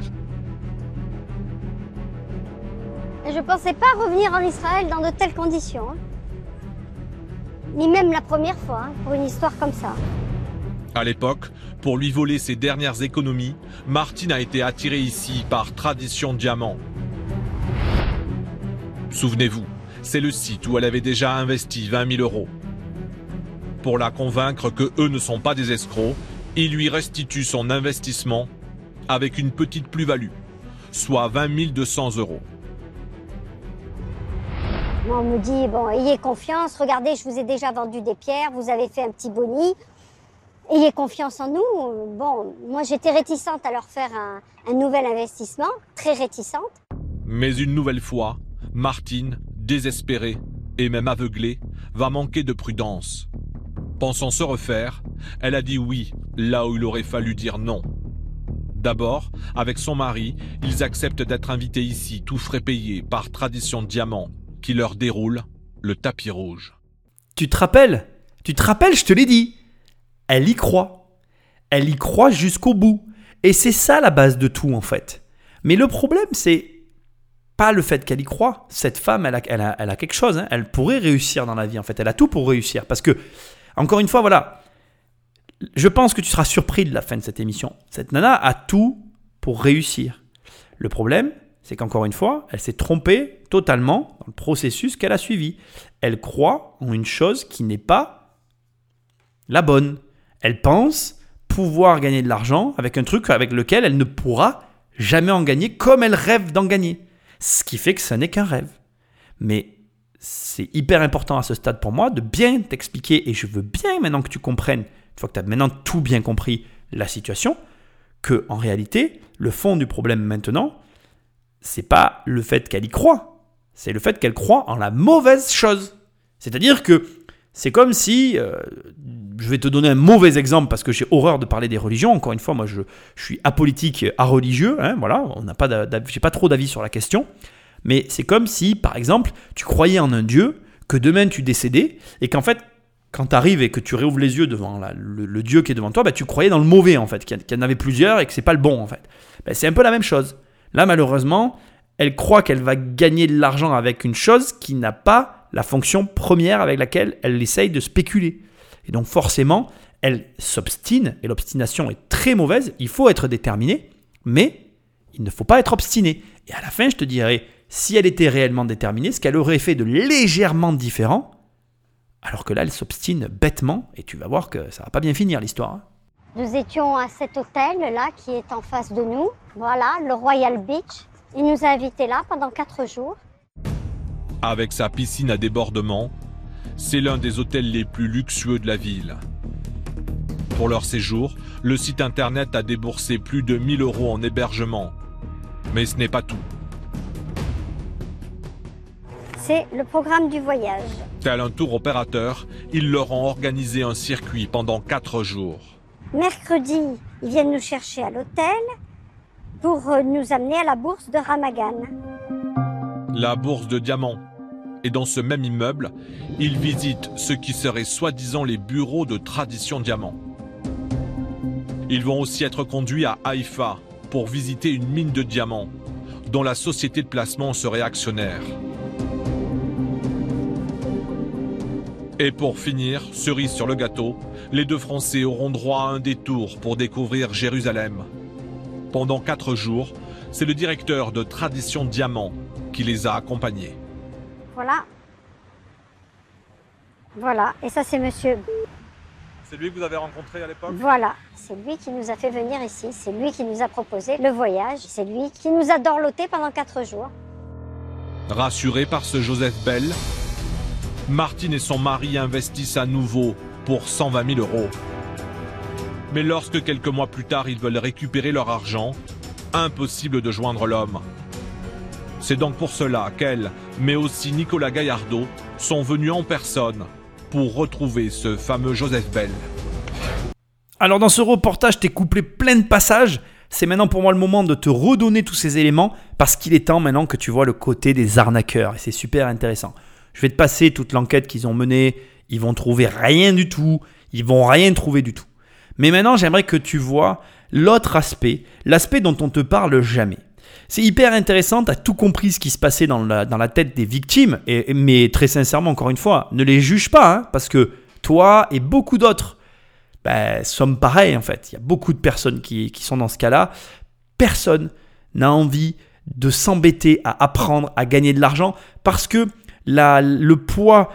E: Je ne pensais pas revenir en Israël dans de telles conditions. hein. Ni même la première fois, hein, pour une histoire comme ça.
C: À l'époque, pour lui voler ses dernières économies, Martine a été attirée ici par Tradition Diamant. Souvenez-vous, c'est le site où elle avait déjà investi 20 000 euros. Pour la convaincre que eux ne sont pas des escrocs, il lui restitue son investissement avec une petite plus-value, soit 20 200 euros.
E: On me dit, bon, ayez confiance, regardez, je vous ai déjà vendu des pierres, vous avez fait un petit boni, ayez confiance en nous. Bon, moi j'étais réticente à leur faire un, un nouvel investissement, très réticente.
C: Mais une nouvelle fois, Martine, désespérée et même aveuglée, va manquer de prudence. Pensant se refaire, elle a dit oui là où il aurait fallu dire non. D'abord, avec son mari, ils acceptent d'être invités ici, tout frais payés, par Tradition Diamant, qui leur déroule le tapis rouge.
D: Tu te rappelles? Tu te rappelles, je te l'ai dit. Elle y croit. Elle y croit jusqu'au bout. Et c'est ça la base de tout en fait. Mais le problème, c'est pas le fait qu'elle y croit. Cette femme, elle a, quelque chose. hein. Elle pourrait réussir dans la vie en fait. Elle a tout pour réussir. Parce que, encore une fois, voilà. Je pense que tu seras surpris de la fin de cette émission. Cette nana a tout pour réussir. Le problème, c'est qu'encore une fois, elle s'est trompée totalement dans le processus qu'elle a suivi. Elle croit en une chose qui n'est pas la bonne. Elle pense pouvoir gagner de l'argent avec un truc avec lequel elle ne pourra jamais en gagner comme elle rêve d'en gagner. Ce qui fait que ce n'est qu'un rêve. Mais c'est hyper important à ce stade pour moi de bien t'expliquer, et je veux bien maintenant que tu comprennes, une fois que tu as maintenant tout bien compris la situation, que en réalité, le fond du problème maintenant, c'est pas le fait qu'elle y croit, c'est le fait qu'elle croit en la mauvaise chose. C'est-à-dire que c'est comme si, euh, je vais te donner un mauvais exemple parce que j'ai horreur de parler des religions. Encore une fois, moi, je, suis apolitique, religieux. Hein, voilà, on n'a pas, j'ai pas trop d'avis sur la question. Mais c'est comme si, par exemple, tu croyais en un Dieu, que demain tu décédais, et qu'en fait, quand tu arrives et que tu réouvres les yeux devant le, Dieu qui est devant toi, bah, tu croyais dans le mauvais en fait, qu'il y en avait plusieurs et que c'est pas le bon en fait. Bah, c'est un peu la même chose. Là, malheureusement, elle croit qu'elle va gagner de l'argent avec une chose qui n'a pas la fonction première avec laquelle elle essaye de spéculer. Et donc forcément, elle s'obstine, et l'obstination est très mauvaise, il faut être déterminé, mais il ne faut pas être obstiné. Et à la fin, je te dirais, si elle était réellement déterminée, ce qu'elle aurait fait de légèrement différent, alors que là, elle s'obstine bêtement, et tu vas voir que ça va pas bien finir l'histoire. hein.
E: Nous étions à cet hôtel-là qui est en face de nous. Voilà, le Royal Beach. Il nous a invités là pendant quatre jours.
C: Avec sa piscine à débordement, c'est l'un des hôtels les plus luxueux de la ville. Pour leur séjour, le site internet a déboursé plus de 1000 euros en hébergement. Mais ce n'est pas tout.
E: C'est le programme du voyage.
C: Tel un tour opérateur, ils leur ont organisé un circuit pendant quatre jours.
E: Mercredi, ils viennent nous chercher à l'hôtel pour euh, nous amener à la bourse de Ramagan.
C: La bourse de diamants. Et dans ce même immeuble, ils visitent ce qui serait soi-disant les bureaux de tradition diamant. Ils vont aussi être conduits à Haïfa pour visiter une mine de diamants dont la société de placement serait actionnaire. Et pour finir, cerise sur le gâteau, les deux Français auront droit à un détour pour découvrir Jérusalem. Pendant quatre jours, c'est le directeur de Tradition Diamant qui les a accompagnés.
E: Voilà. Voilà. Et ça, c'est monsieur.
C: C'est lui que vous avez rencontré à l'époque?
E: Voilà. C'est lui qui nous a fait venir ici. C'est lui qui nous a proposé le voyage. C'est lui qui nous a dorloté pendant quatre jours.
C: Rassurés par ce Joseph Bell, Martine et son mari investissent à nouveau pour 120 000 euros. Mais lorsque quelques mois plus tard ils veulent récupérer leur argent, impossible de joindre l'homme. C'est donc pour cela qu'elle, mais aussi Nicolas Gaillardeau, sont venus en personne pour retrouver ce fameux Joseph Bell.
D: Alors dans ce reportage, t'es couplé plein de passages. C'est maintenant pour moi le moment de te redonner tous ces éléments parce qu'il est temps maintenant que tu vois le côté des arnaqueurs et c'est super intéressant. Je vais te passer toute l'enquête qu'ils ont menée. Ils vont trouver rien du tout. Ils vont rien trouver du tout. Mais maintenant, j'aimerais que tu vois l'autre aspect, l'aspect dont on te parle jamais. C'est hyper intéressant, tu as tout compris ce qui se passait dans la, tête des victimes, mais très sincèrement, encore une fois, ne les juge pas, hein, parce que toi et beaucoup d'autres ben, sommes pareils en fait. Il y a beaucoup de personnes qui, qui sont dans ce cas-là. Personne n'a envie de s'embêter à apprendre à gagner de l'argent parce que le poids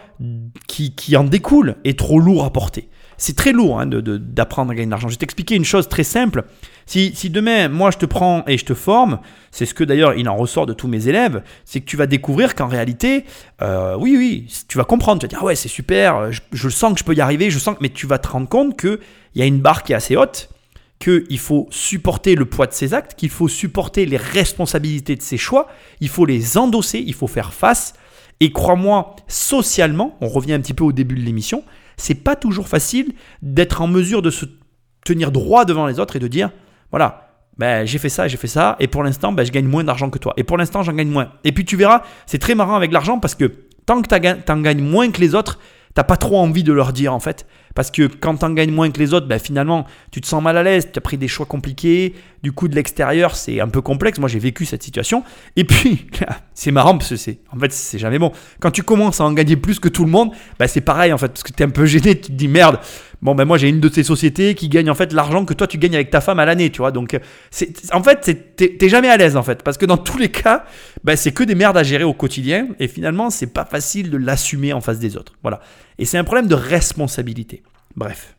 D: qui, qui en découle est trop lourd à porter. C'est très lourd hein, d'apprendre à gagner de l'argent. Je vais t'expliquer une chose très simple. Si, si, demain, moi, je te prends et je te forme, c'est ce que d'ailleurs il en ressort de tous mes élèves, c'est que tu vas découvrir qu'en réalité, euh, oui, oui, tu vas comprendre, tu vas dire, ah ouais, c'est super, je, je, sens que je peux y arriver, je sens que, mais tu vas te rendre compte qu'il y a une barre qui est assez haute, qu'il faut supporter le poids de ses actes, qu'il faut supporter les responsabilités de ses choix, il faut les endosser, il faut faire face. Et crois-moi, socialement, on revient un petit peu au début de l'émission, c'est pas toujours facile d'être en mesure de se tenir droit devant les autres et de dire voilà, ben, j'ai fait ça, j'ai fait ça, et pour l'instant, ben, je gagne moins d'argent que toi. Et pour l'instant, j'en gagne moins. Et puis tu verras, c'est très marrant avec l'argent parce que tant que tu en gagnes moins que les autres, t'as pas trop envie de leur dire en fait. Parce que quand t'en gagnes moins que les autres, ben, finalement, tu te sens mal à l'aise, tu as pris des choix compliqués, du coup de l'extérieur, c'est un peu complexe. Moi, j'ai vécu cette situation. Et puis, c'est marrant parce que c'est, en fait, c'est jamais bon. Quand tu commences à en gagner plus que tout le monde, ben, c'est pareil en fait, parce que tu es un peu gêné, tu te dis merde, bon ben moi j'ai une de ces sociétés qui gagne en fait l'argent que toi tu gagnes avec ta femme à l'année, tu vois. Donc c'est en fait t'es jamais à l'aise en fait parce que dans tous les cas, ben, c'est que des merdes à gérer au quotidien et finalement c'est pas facile de l'assumer en face des autres. Voilà. Et c'est un problème de responsabilité. Bref,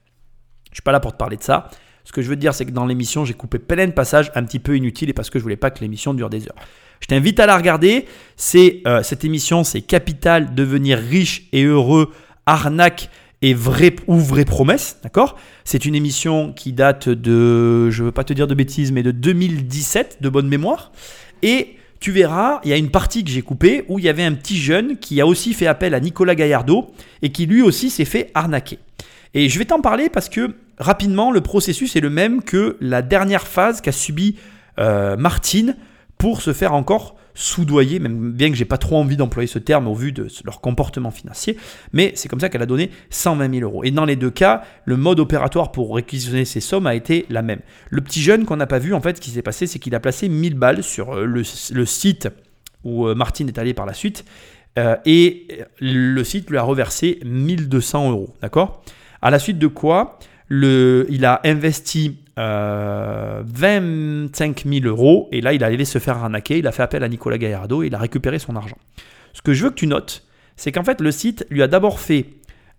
D: je suis pas là pour te parler de ça. Ce que je veux te dire, c'est que dans l'émission, j'ai coupé plein de passages un petit peu inutiles et parce que je voulais pas que l'émission dure des heures. Je t'invite à la regarder. C'est euh, cette émission, c'est Capital, devenir riche et heureux, arnaque et vraie ou vraie promesse, d'accord? C'est une émission qui date de, je veux pas te dire de bêtises, mais de 2017, de bonne mémoire. Et tu verras, il y a une partie que j'ai coupée où il y avait un petit jeune qui a aussi fait appel à Nicolas Gaillardeau et qui lui aussi s'est fait arnaquer. Et je vais t'en parler parce que rapidement, le processus est le même que la dernière phase qu'a subi euh, Martine pour se faire encore soudoyer, même bien que j'ai pas trop envie d'employer ce terme au vu de leur comportement financier, mais c'est comme ça qu'elle a donné 120 000 euros. Et dans les deux cas, le mode opératoire pour réquisitionner ces sommes a été la même. Le petit jeune qu'on n'a pas vu, en fait, ce qui s'est passé, c'est qu'il a placé 1000 balles sur euh, le, site où euh, Martine est allée par la suite, euh, et le site lui a reversé 1200 euros, d'accord? À la suite de quoi, le, il a investi euh, 25 000 euros et là il allait se faire arnaquer. Il a fait appel à Nicolas Gaillardo et il a récupéré son argent. Ce que je veux que tu notes, c'est qu'en fait le site lui a d'abord fait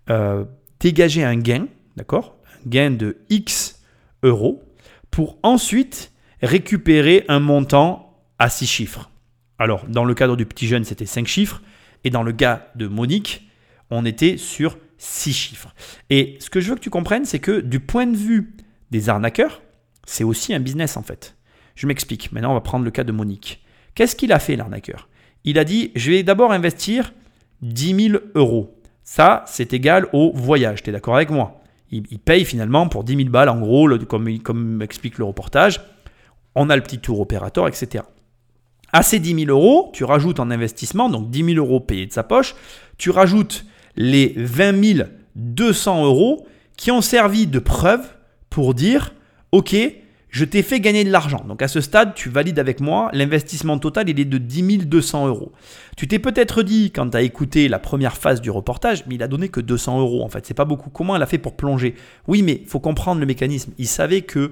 D: euh, dégager un gain, d'accord? Un gain de X euros pour ensuite récupérer un montant à 6 chiffres. Alors dans le cadre du petit jeune c'était 5 chiffres et dans le gars de Monique on était sur 6 chiffres. Et ce que je veux que tu comprennes, c'est que du point de vue des arnaqueurs, c'est aussi un business en fait. Je m'explique. Maintenant, on va prendre le cas de Monique. Qu'est-ce qu'il a fait l'arnaqueur? Il a dit, je vais d'abord investir 10 000 euros. Ça, c'est égal au voyage. Tu es d'accord avec moi? Il, paye finalement pour 10 000 balles, en gros, comme, comme explique le reportage. On a le petit tour opérateur, etc. À ces 10 000 euros, tu rajoutes en investissement, donc 10 000 euros payés de sa poche, tu rajoutes les 20 200 euros qui ont servi de preuve pour dire, OK, je t'ai fait gagner de l'argent. Donc à ce stade, tu valides avec moi, l'investissement total, il est de 10 200 euros. Tu t'es peut-être dit, quand tu as écouté la première phase du reportage, mais il a donné que 200 euros en fait, c'est pas beaucoup. Comment elle a fait pour plonger? Oui, mais faut comprendre le mécanisme. Il savait que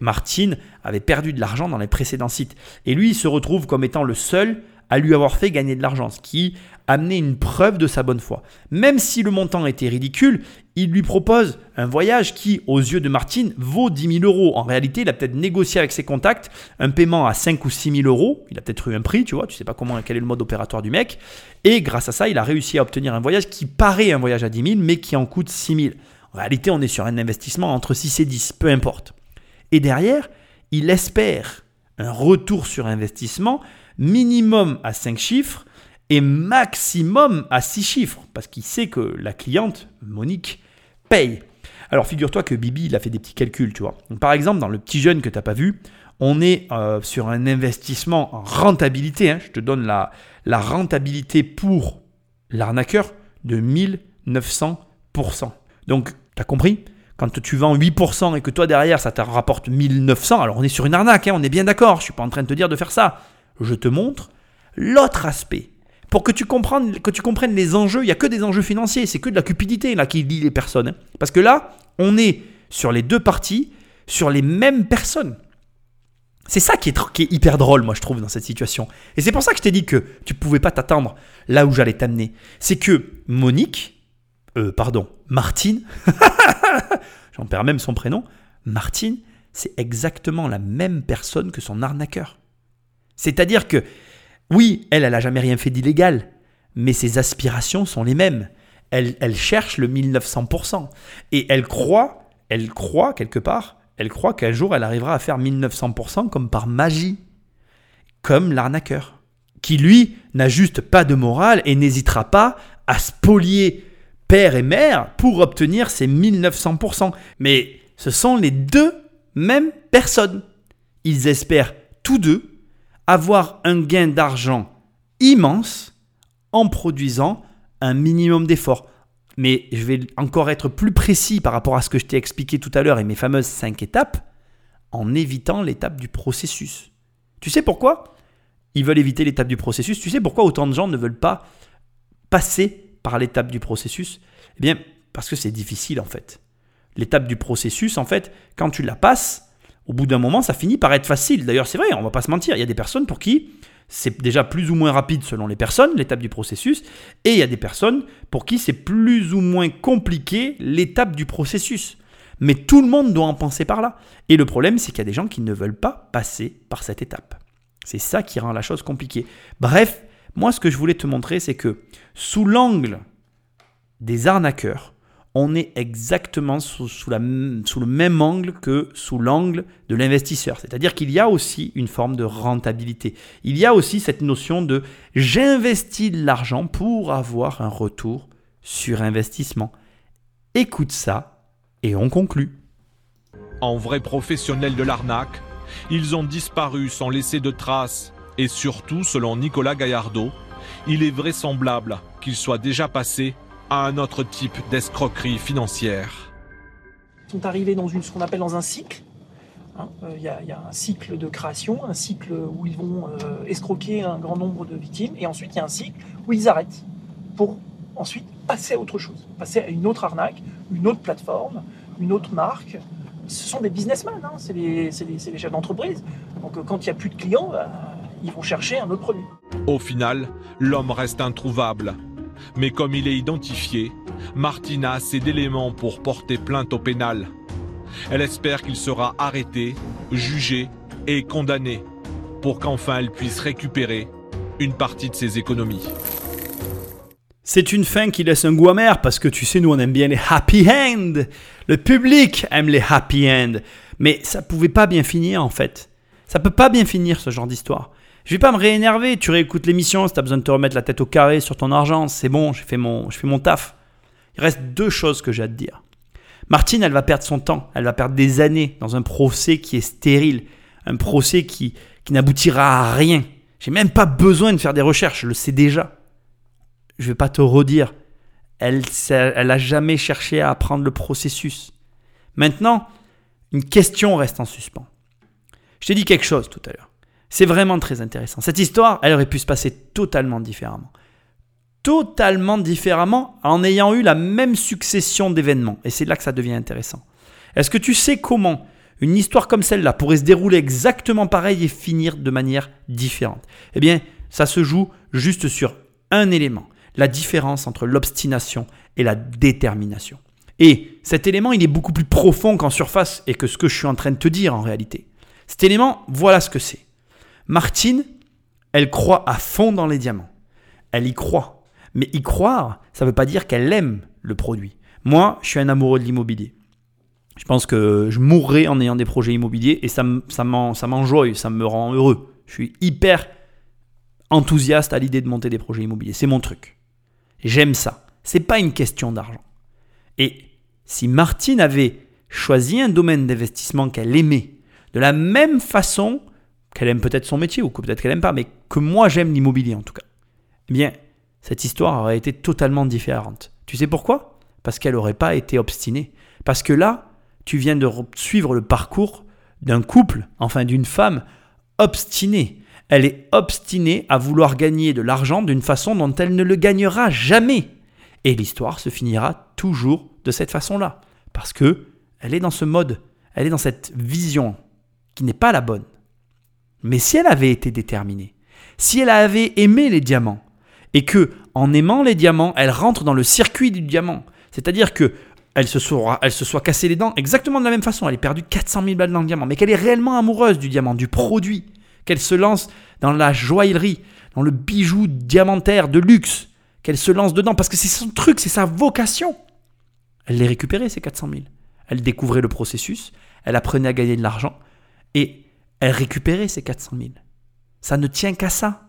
D: Martine avait perdu de l'argent dans les précédents sites. Et lui, il se retrouve comme étant le seul à lui avoir fait gagner de l'argent, ce qui amenait une preuve de sa bonne foi. Même si le montant était ridicule, il lui propose un voyage qui, aux yeux de Martine, vaut 10 000 euros. En réalité, il a peut-être négocié avec ses contacts un paiement à 5 ou 6 000 euros. Il a peut-être eu un prix, tu vois, tu sais pas comment, quel est le mode opératoire du mec. Et grâce à ça, il a réussi à obtenir un voyage qui paraît un voyage à 10 000, mais qui en coûte 6 000. En réalité, on est sur un investissement entre 6 et 10, peu importe. Et derrière, il espère un retour sur investissement minimum à 5 chiffres et maximum à 6 chiffres, parce qu'il sait que la cliente, Monique, paye. Alors figure-toi que Bibi, il a fait des petits calculs, tu vois. Par exemple, dans le petit jeune que tu n'as pas vu, on est euh, sur un investissement en rentabilité, hein, je te donne la, la rentabilité pour l'arnaqueur de 1900%. Donc, tu as compris? Quand tu vends 8% et que toi derrière ça te rapporte 1900, alors on est sur une arnaque, hein, on est bien d'accord, je suis pas en train de te dire de faire ça. Je te montre l'autre aspect. Pour que tu, comprennes, que tu comprennes les enjeux, il n'y a que des enjeux financiers, c'est que de la cupidité là qui lie les personnes. hein. Parce que là, on est sur les deux parties, sur les mêmes personnes. C'est ça qui est, hyper drôle, moi, je trouve, dans cette situation. Et c'est pour ça que je t'ai dit que tu pouvais pas t'attendre là où j'allais t'amener. C'est que Monique, euh, pardon, Martine, j'en perds même son prénom, Martine, c'est exactement la même personne que son arnaqueur. C'est-à-dire que, oui, elle, elle n'a jamais rien fait d'illégal, mais ses aspirations sont les mêmes. Elle, elle cherche le 1900%. Et elle croit, elle croit quelque part, elle croit qu'un jour elle arrivera à faire 1900% comme par magie. Comme l'arnaqueur. Qui lui n'a juste pas de morale et n'hésitera pas à spolier père et mère pour obtenir ces 1900%. Mais ce sont les deux mêmes personnes. Ils espèrent tous deux avoir un gain d'argent immense en produisant un minimum d'efforts. Mais je vais encore être plus précis par rapport à ce que je t'ai expliqué tout à l'heure et mes fameuses 5 étapes, en évitant l'étape du processus. Tu sais pourquoi? Ils veulent éviter l'étape du processus. Tu sais pourquoi autant de gens ne veulent pas passer par l'étape du processus Eh bien, parce que c'est difficile en fait. L'étape du processus, en fait, quand tu la passes, au bout d'un moment, ça finit par être facile. D'ailleurs, c'est vrai, on va pas se mentir. Il y a des personnes pour qui c'est déjà plus ou moins rapide selon les personnes, l'étape du processus, et il y a des personnes pour qui c'est plus ou moins compliqué l'étape du processus. Mais tout le monde doit en penser par là. Et le problème, c'est qu'il y a des gens qui ne veulent pas passer par cette étape. C'est ça qui rend la chose compliquée. Bref, moi, ce que je voulais te montrer, c'est que sous l'angle des arnaqueurs, on est exactement sous, le même angle que sous l'angle de l'investisseur. C'est-à-dire qu'il y a aussi une forme de rentabilité. Il y a aussi cette notion de j'investis de l'argent pour avoir un retour sur investissement. Écoute ça et on conclut.
C: En vrais professionnels de l'arnaque, ils ont disparu sans laisser de traces. Et surtout, selon Nicolas Gaillardeau, il est vraisemblable qu'ils soient déjà passés à un autre type d'escroquerie financière.
N: Ils sont arrivés dans une, ce qu'on appelle dans un cycle. hein. Euh, Il y, a- un cycle de création, un cycle où ils vont euh, escroquer un grand nombre de victimes, et ensuite il y a un cycle où ils arrêtent pour ensuite passer à autre chose, passer à une autre arnaque, une autre plateforme, une autre marque. Ce sont des businessmen, hein, c'est les chefs d'entreprise. Donc euh, quand il n'y a plus de clients, bah, ils vont chercher un autre produit.
C: Au final, l'homme reste introuvable. Mais comme il est identifié, Martina a assez d'éléments pour porter plainte au pénal. Elle espère qu'il sera arrêté, jugé et condamné pour qu'enfin elle puisse récupérer une partie de ses économies.
D: C'est une fin qui laisse un goût amer parce que tu sais, nous on aime bien les happy end. Le public aime les happy end. Mais ça pouvait pas bien finir en fait. Ça peut pas bien finir ce genre d'histoire. Je vais pas me réénerver, tu réécoutes l'émission si tu as besoin de te remettre la tête au carré sur ton argent, c'est bon, j'ai fait mon, je fais mon taf. Il reste deux choses que j'ai à te dire. Martine, elle va perdre son temps, elle va perdre des années dans un procès qui est stérile, un procès qui, qui n'aboutira à rien. J'ai même pas besoin de faire des recherches, je le sais déjà. Je vais pas te redire. Elle, elle a jamais cherché à apprendre le processus. Maintenant, une question reste en suspens. Je t'ai dit quelque chose tout à l'heure. C'est vraiment très intéressant. Cette histoire, elle aurait pu se passer totalement différemment. Totalement différemment en ayant eu la même succession d'événements. Et c'est là que ça devient intéressant. Est-ce que tu sais comment une histoire comme celle-là pourrait se dérouler exactement pareil et finir de manière différente? Eh bien, ça se joue juste sur un élément, la différence entre l'obstination et la détermination. Et cet élément, il est beaucoup plus profond qu'en surface et que ce que je suis en train de te dire en réalité. Cet élément, voilà ce que c'est. Martine, elle croit à fond dans les diamants. Elle y croit. Mais y croire, ça ne veut pas dire qu'elle aime le produit. Moi, je suis un amoureux de l'immobilier. Je pense que je mourrai en ayant des projets immobiliers et ça, ça m'enjoye, ça me rend heureux. Je suis hyper enthousiaste à l'idée de monter des projets immobiliers. C'est mon truc. J'aime ça. C'est pas une question d'argent. Et si Martine avait choisi un domaine d'investissement qu'elle aimait, de la même façon qu'elle aime peut-être son métier ou que peut-être qu'elle aime pas, mais que moi j'aime l'immobilier en tout cas, eh bien, cette histoire aurait été totalement différente. Tu sais pourquoi? Parce qu'elle n'aurait pas été obstinée. Parce que là, tu viens de suivre le parcours d'un couple, enfin d'une femme obstinée. Elle est obstinée à vouloir gagner de l'argent d'une façon dont elle ne le gagnera jamais. Et l'histoire se finira toujours de cette façon-là. Parce que elle est dans ce mode, elle est dans cette vision qui n'est pas la bonne. Mais si elle avait été déterminée, si elle avait aimé les diamants, et que en aimant les diamants, elle rentre dans le circuit du diamant, c'est-à-dire que elle se, soit, elle se soit cassée les dents exactement de la même façon, elle est perdu 400 000 balles dans le diamant, mais qu'elle est réellement amoureuse du diamant, du produit, qu'elle se lance dans la joaillerie, dans le bijou diamantaire de luxe, qu'elle se lance dedans, parce que c'est son truc, c'est sa vocation. Elle les récupérait, ces 400 000. Elle découvrait le processus, elle apprenait à gagner de l'argent, et elle récupérait ces 400 000. Ça ne tient qu'à ça.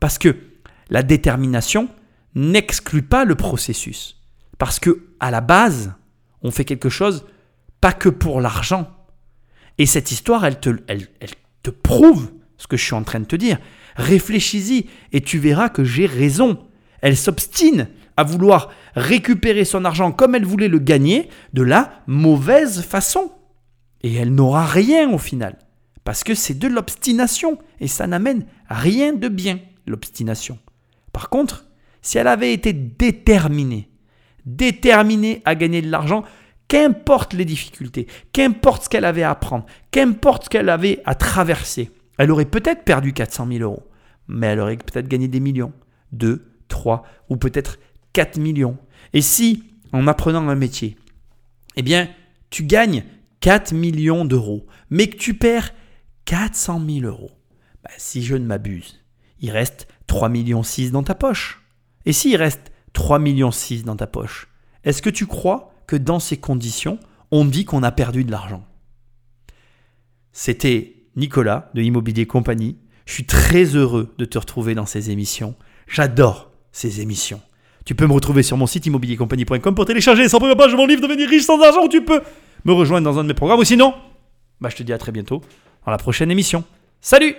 D: Parce que la détermination n'exclut pas le processus. Parce que à la base, on fait quelque chose pas que pour l'argent. Et cette histoire, elle te, elle, elle te prouve ce que je suis en train de te dire. Réfléchis-y et tu verras que j'ai raison. Elle s'obstine à vouloir récupérer son argent comme elle voulait le gagner de la mauvaise façon. Et elle n'aura rien au final. Parce que c'est de l'obstination et ça n'amène rien de bien, l'obstination. Par contre, si elle avait été déterminée, déterminée à gagner de l'argent, qu'importe les difficultés, qu'importe ce qu'elle avait à apprendre, qu'importe ce qu'elle avait à traverser, elle aurait peut-être perdu 400 000 euros, mais elle aurait peut-être gagné des millions, 2, 3 ou peut-être 4 millions. Et si, en apprenant un métier, eh bien, tu gagnes 4 millions d'euros, mais que tu perds 400 000 euros. Bah, si je ne m'abuse, il reste 3 millions 6 dans ta poche. Et s'il reste 3 millions 6 dans ta poche, est-ce que tu crois que dans ces conditions, on dit qu'on a perdu de l'argent? C'était Nicolas de Immobilier Compagnie. Je suis très heureux de te retrouver dans ces émissions. J'adore ces émissions. Tu peux me retrouver sur mon site immobiliercompagnie.com pour télécharger sans première page mon livre Devenir riche sans argent. Tu peux me rejoindre dans un de mes programmes ou sinon, bah, je te dis à très bientôt dans la prochaine émission. Salut